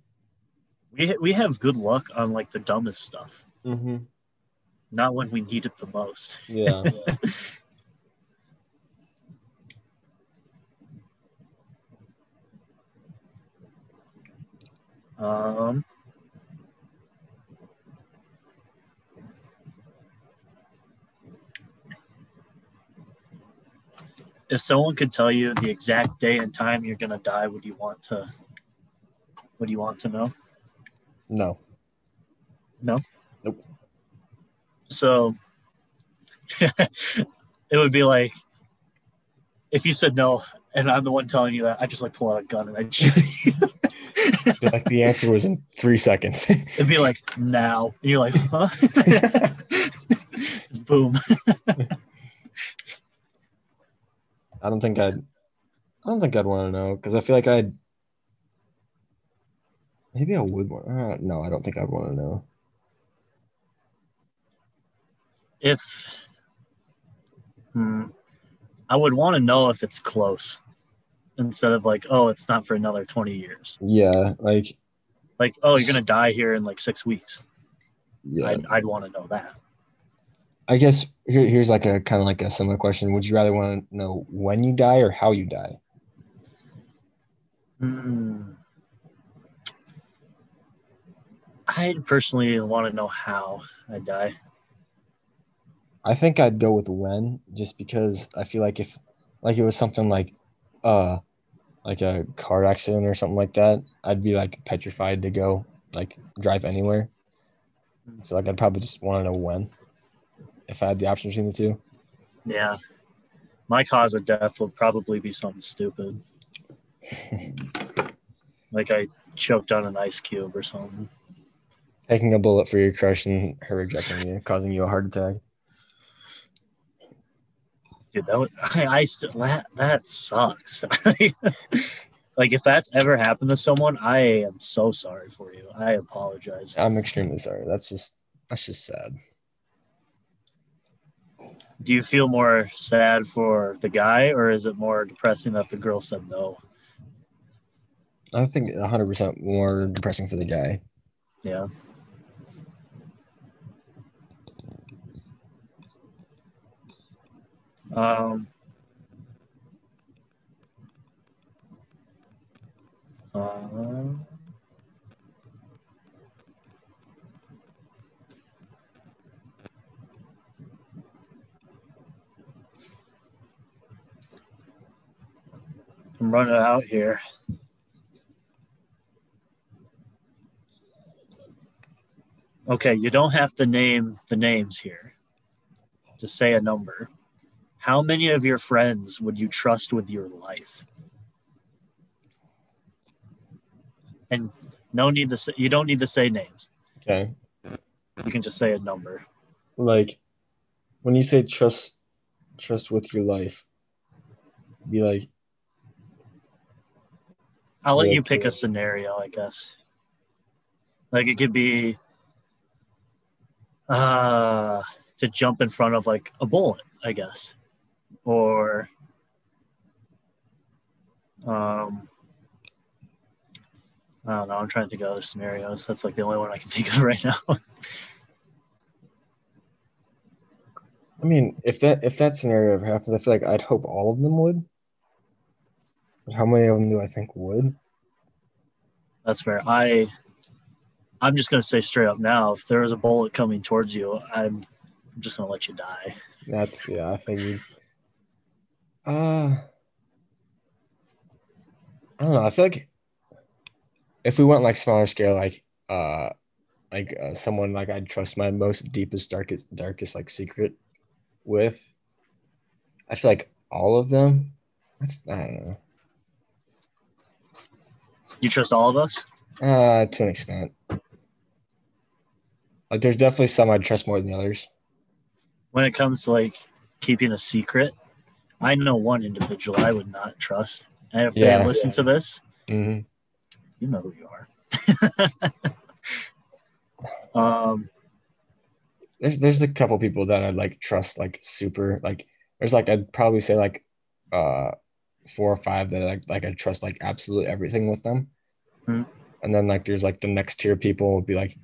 We we have good luck on like the dumbest stuff, Mm-hmm. not when we need it the most. Yeah. Um, if someone could tell you the exact day and time you're gonna die, would you want to? Would you want to know? no. No. Nope. So it would be like if you said no, and I'm the one telling you that, I just like pull out a gun and I shoot you. like the answer was in three seconds. It'd be like now, and you're like, huh? Just boom. I don't think I'd. I don't think I'd want to know because I feel like I'd. Maybe I would want. Uh, no, I don't think I'd want to know. If hmm, I would want to know if it's close, instead of like, oh, it's not for another 20 years. Yeah, like Like, oh, you're gonna die here in like six weeks. yeah. I'd, I'd want to know that. I guess here, here's like a kind of like a similar question. Would you rather want to know when you die or how you die? Hmm. I'd personally want to know how I die. I think I'd go with when, just because I feel like if, like, it was something like, uh, like a car accident or something like that, I'd be like petrified to go like drive anywhere. So like I'd probably just want to know when, if I had the option between the two. Yeah. My cause of death would probably be something stupid. Like I choked on an ice cube or something. Taking a bullet for your crush and her rejecting you, causing you a heart attack. Dude, that would, I, I still, that, that sucks. like if that's ever happened to someone, I am so sorry for you. I apologize. I'm extremely sorry. That's just that's just sad. Do you feel more sad for the guy or is it more depressing that the girl said no? I think 100% more depressing for the guy. Yeah. Um, uh, I'm running out here. Okay, you don't have to name the names here. Just say a number. How many of your friends would you trust with your life? And no need to say, you don't need to say names. Okay. You can just say a number. Like when you say trust trust with your life, be like I'll let you pick a scenario, I guess. Like it could be uh to jump in front of like a bullet, I guess. Or um I don't know, I'm trying to think of other scenarios. That's like the only one I can think of right now. I mean, if that if that scenario ever happens, I feel like I'd hope all of them would. But how many of them do I think would? That's fair. I I'm just gonna say straight up now, if there is a bullet coming towards you, I'm just gonna let you die. That's yeah, I figured. Uh I don't know. I feel like if we went like smaller scale, like uh like uh, someone like I'd trust my most deepest, darkest, darkest like secret with, I feel like all of them. That's I don't know. You trust all of us? Uh, to an extent. Like, there's definitely some I'd trust more than the others. when it comes to like keeping a secret, I know one individual I would not trust. And if Yeah. they listen to this, hmm you know who you are. um, There's there's a couple people that I'd like trust like super like. There's like I'd probably say like, uh, four or five that like like I trust like absolutely everything with them. Hmm. And then like there's like the next tier people would be like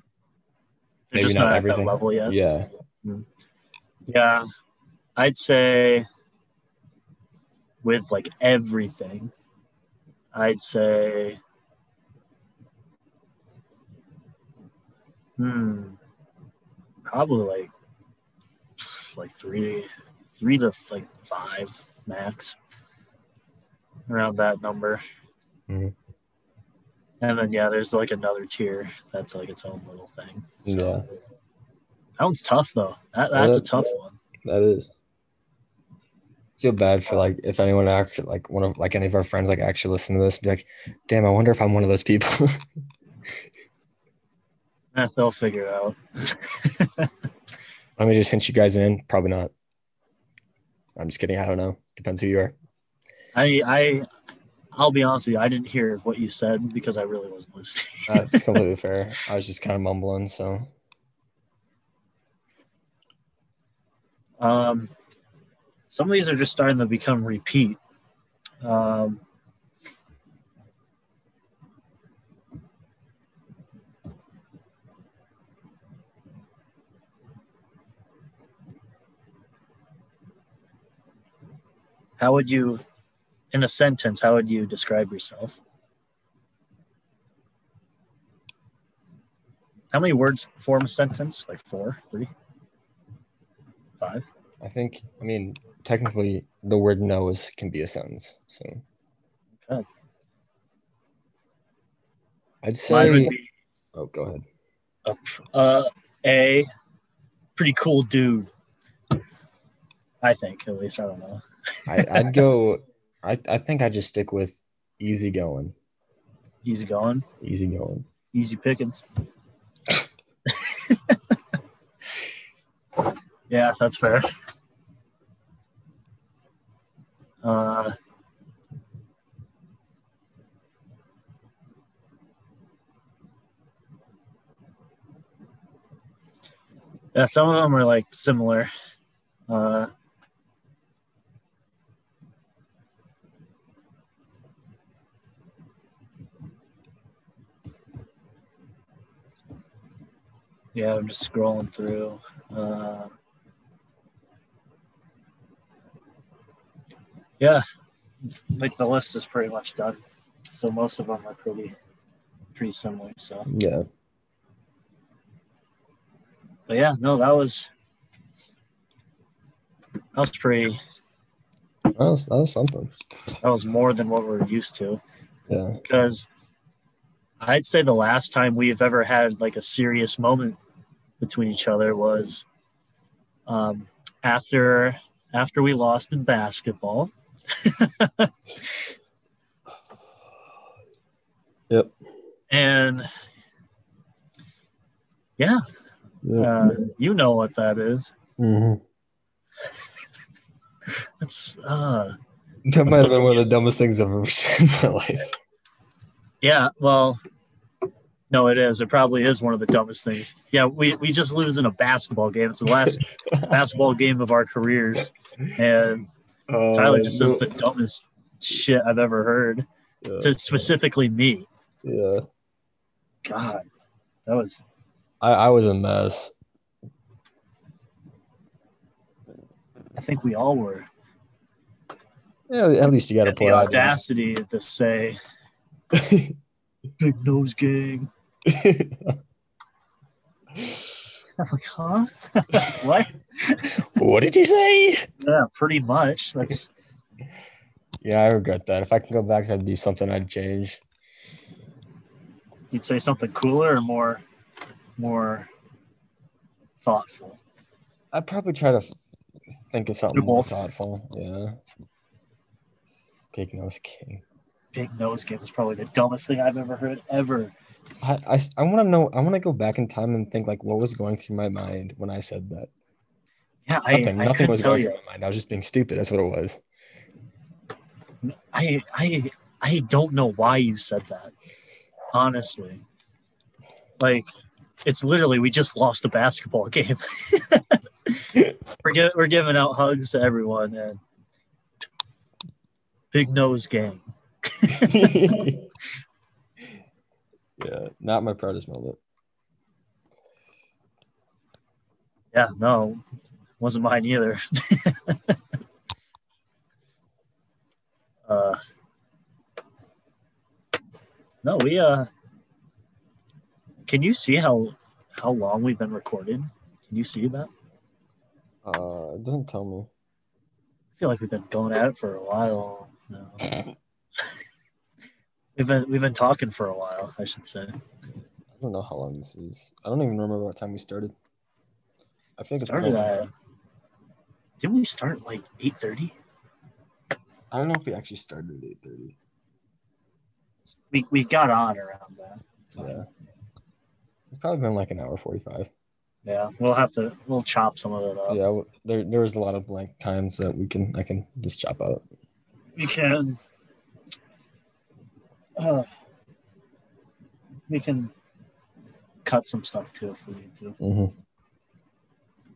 they're Maybe not everything. level yet. yeah Yeah, I'd say with like everything, I'd say, hmm, probably like like three, three to like five max, around that number. Mhm. And then yeah, there's like another tier that's like its own little thing. So, yeah That one's tough though. That, that's a tough one. that is. Feel bad for like if anyone actually like one of like any of our friends like actually listen to this, be like, damn, I wonder if I'm one of those people. Eh, they'll figure it out. Let me just hint you guys in. Probably not. I'm just kidding. I don't know. Depends who you are. I I I'll be honest with you. I didn't hear what you said because I really wasn't listening. That's completely fair. I was just kind of mumbling. So Um, some of these are just starting to become repeat. Um, how would you, in a sentence, how would you describe yourself? How many words form a sentence? Like four, three, five? I think, I mean, technically, the word no is can be a sentence. So Okay. I'd say. Oh, go ahead. uh, a pretty cool dude. I think, at least. I don't know. I, I'd go. I, I think I'd just stick with easy going. Easy going, Easy going. easy pickings. yeah, that's fair. Uh, yeah, some of them are like similar. Uh, yeah, I'm just scrolling through. Uh, yeah, like the list is pretty much done. So most of them are pretty, pretty similar. So, Yeah. but yeah, no, that was that was pretty. That was, that was something. That was more than what we're used to. Yeah. because I'd say the last time we've ever had like a serious moment between each other was um, after after we lost in basketball. Yep. And yeah, Yeah. uh, you know what that is. hmm It's uh, That might have been one of the dumbest things I've ever seen in my life. yeah. Well, no, it is. It probably is one of the dumbest things. Yeah, we we just lose in a basketball game. It's the last basketball game of our careers, and Tyler just says uh, the dumbest shit I've ever heard yeah, to specifically me. yeah. God, that was I, I was a mess. I think we all were. Yeah, at least you got to pull the audacity to say big nose gang. I'm like, huh? what? what did you say? Yeah, pretty much. That's Yeah, I regret that. If I can go back, that'd be something I'd change. you'd say something cooler or more more thoughtful. I'd probably try to think of something more thoughtful. Yeah. Big nose king. Big nose game is probably the dumbest thing I've ever heard ever. I, I, I want to know. I want to go back in time and think like what was going through my mind when I said that. Yeah, Nothing. I nothing couldn't was going you. through my mind. I was just being stupid. That's what it was. I I I don't know why you said that. Honestly. Like it's literally we just lost a basketball game. we're gi- we're giving out hugs to everyone and big nose gang. yeah, not my proudest moment. Yeah, no. Wasn't mine either. uh No, we uh Can you see how how long we've been recording? Can you see that? Uh, it doesn't tell me. I feel like we've been going at it for a while. now. we've been we've been talking for a while, I should say. I don't know how long this is. I don't even remember what time we started. I think it's Started at didn't we start like eight thirty? I don't know if we actually started at eight thirty. We we got on around that. Yeah, it's probably been like an hour forty five. Yeah, we'll have to we'll chop some of it up. Yeah, there there was a lot of blank times that we can I can just chop out. We can. Uh, we can cut some stuff too if we need to. hmm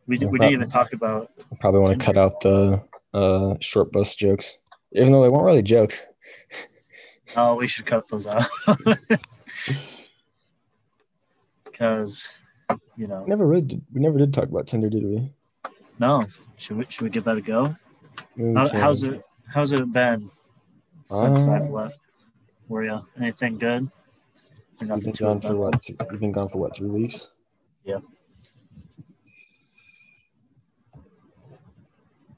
We, we didn't even talk about. Probably want to cut out the uh, short bus jokes, even though they weren't really jokes. Oh, we should cut those out. Because, you know, Never really did. We never did talk about Tinder, did we? no. Should we, should we give that a go? How, how's it How's it been since Uh, I've left for you? Anything good? You've been gone for what? th- You've been gone for what? Three weeks. Yeah.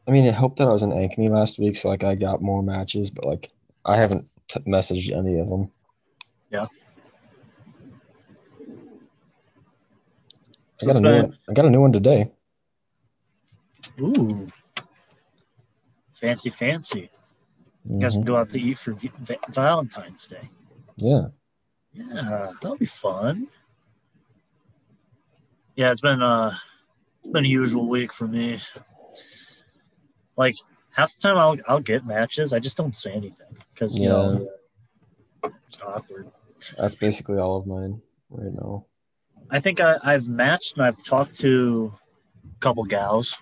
I mean, it helped that I was in Ankeny last week, so like I got more matches, but like I haven't t- messaged any of them. Yeah. I got a new one. I got a new one today. Ooh, fancy, fancy. You guys can Mhm. go out to eat for v- Valentine's Day. Yeah. Yeah, that'll be fun. Yeah, it's been uh it's been a usual week for me. Like half the time I'll I'll get matches, I just don't say anything because you know it's awkward. That's basically all of mine right now. I think I, I've matched and I've talked to a couple gals.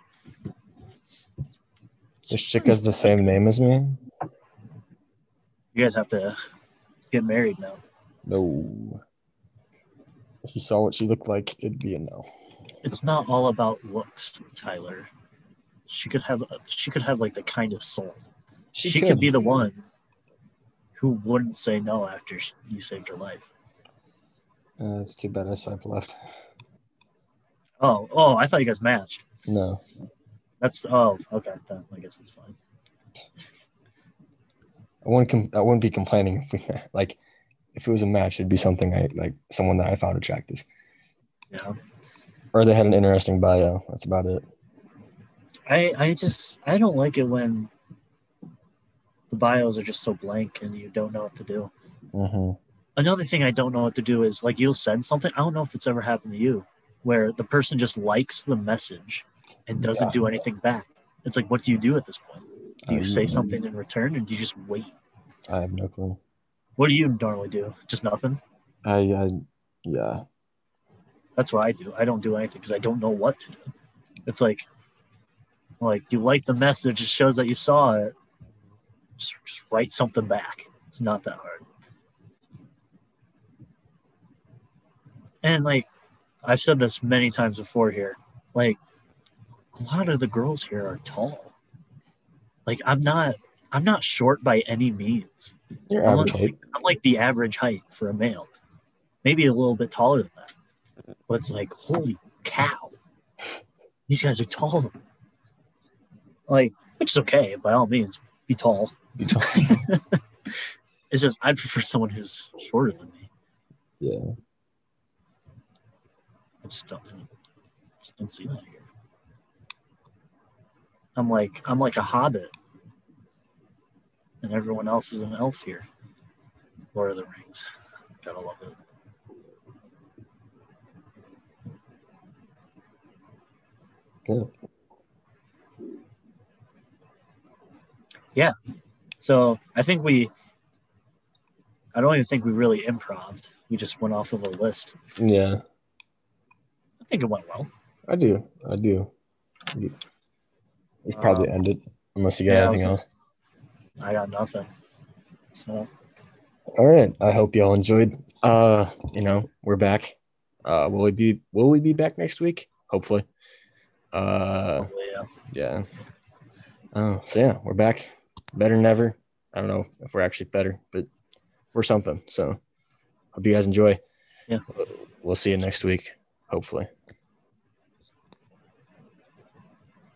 This chick has the same name as me. You guys have to get married now. No. If you saw what she looked like, it'd be a no. It's not all about looks, Tyler. She could have she could have like the kind of soul. She, could. be the one who wouldn't say no after you saved her life. Uh, it's too bad I swiped left. Oh, oh, I thought you guys matched. No. That's oh, okay. Then I guess it's fine. I wouldn't. Com- I wouldn't be complaining if we like. If it was a match, it'd be something I like, someone that I found attractive, Yeah, or they had an interesting bio. That's about it. I I just I don't like it when the bios are just so blank and you don't know what to do. hmm Another thing I don't know what to do is like you'll send something. I don't know if it's ever happened to you, where the person just likes the message and doesn't Yeah. do anything back. It's like, what do you do at this point? Do you Um, say something in return, or do you just wait? I have no clue. What do you normally do? Just nothing. I, I yeah. That's what I do. I don't do anything because I don't know what to do. It's like, like you like the message, it shows that you saw it. Just, just write something back. It's not that hard. And like, I've said this many times before here. Like, a lot of the girls here are tall. Like, I'm not, I'm not short by any means. I'm average like, height. I'm like the average height for a male, maybe a little bit taller than that. But it's like, holy cow, these guys are tall. Like, which is okay by all means, be tall. You tall. It's just I'd prefer someone who's shorter than me. yeah. I just don't, I just don't see that here. I'm like I'm like a hobbit, and everyone else is an elf here. Lord of the Rings, gotta love it. Yeah. So I think we. I don't even think we really improved. We just went off of a list. Yeah. I think it went well. I do. I do. We we should probably Um, end it unless you got yeah, anything else. I got nothing. So All right. I hope y'all enjoyed. Uh, you know, we're back. Uh, will we be will we be back next week? Hopefully. Uh, hopefully, yeah. yeah. Oh, so yeah, we're back. Better than ever. I don't know if we're actually better, but we're something. So hope you guys enjoy. Yeah. We'll see you next week, hopefully.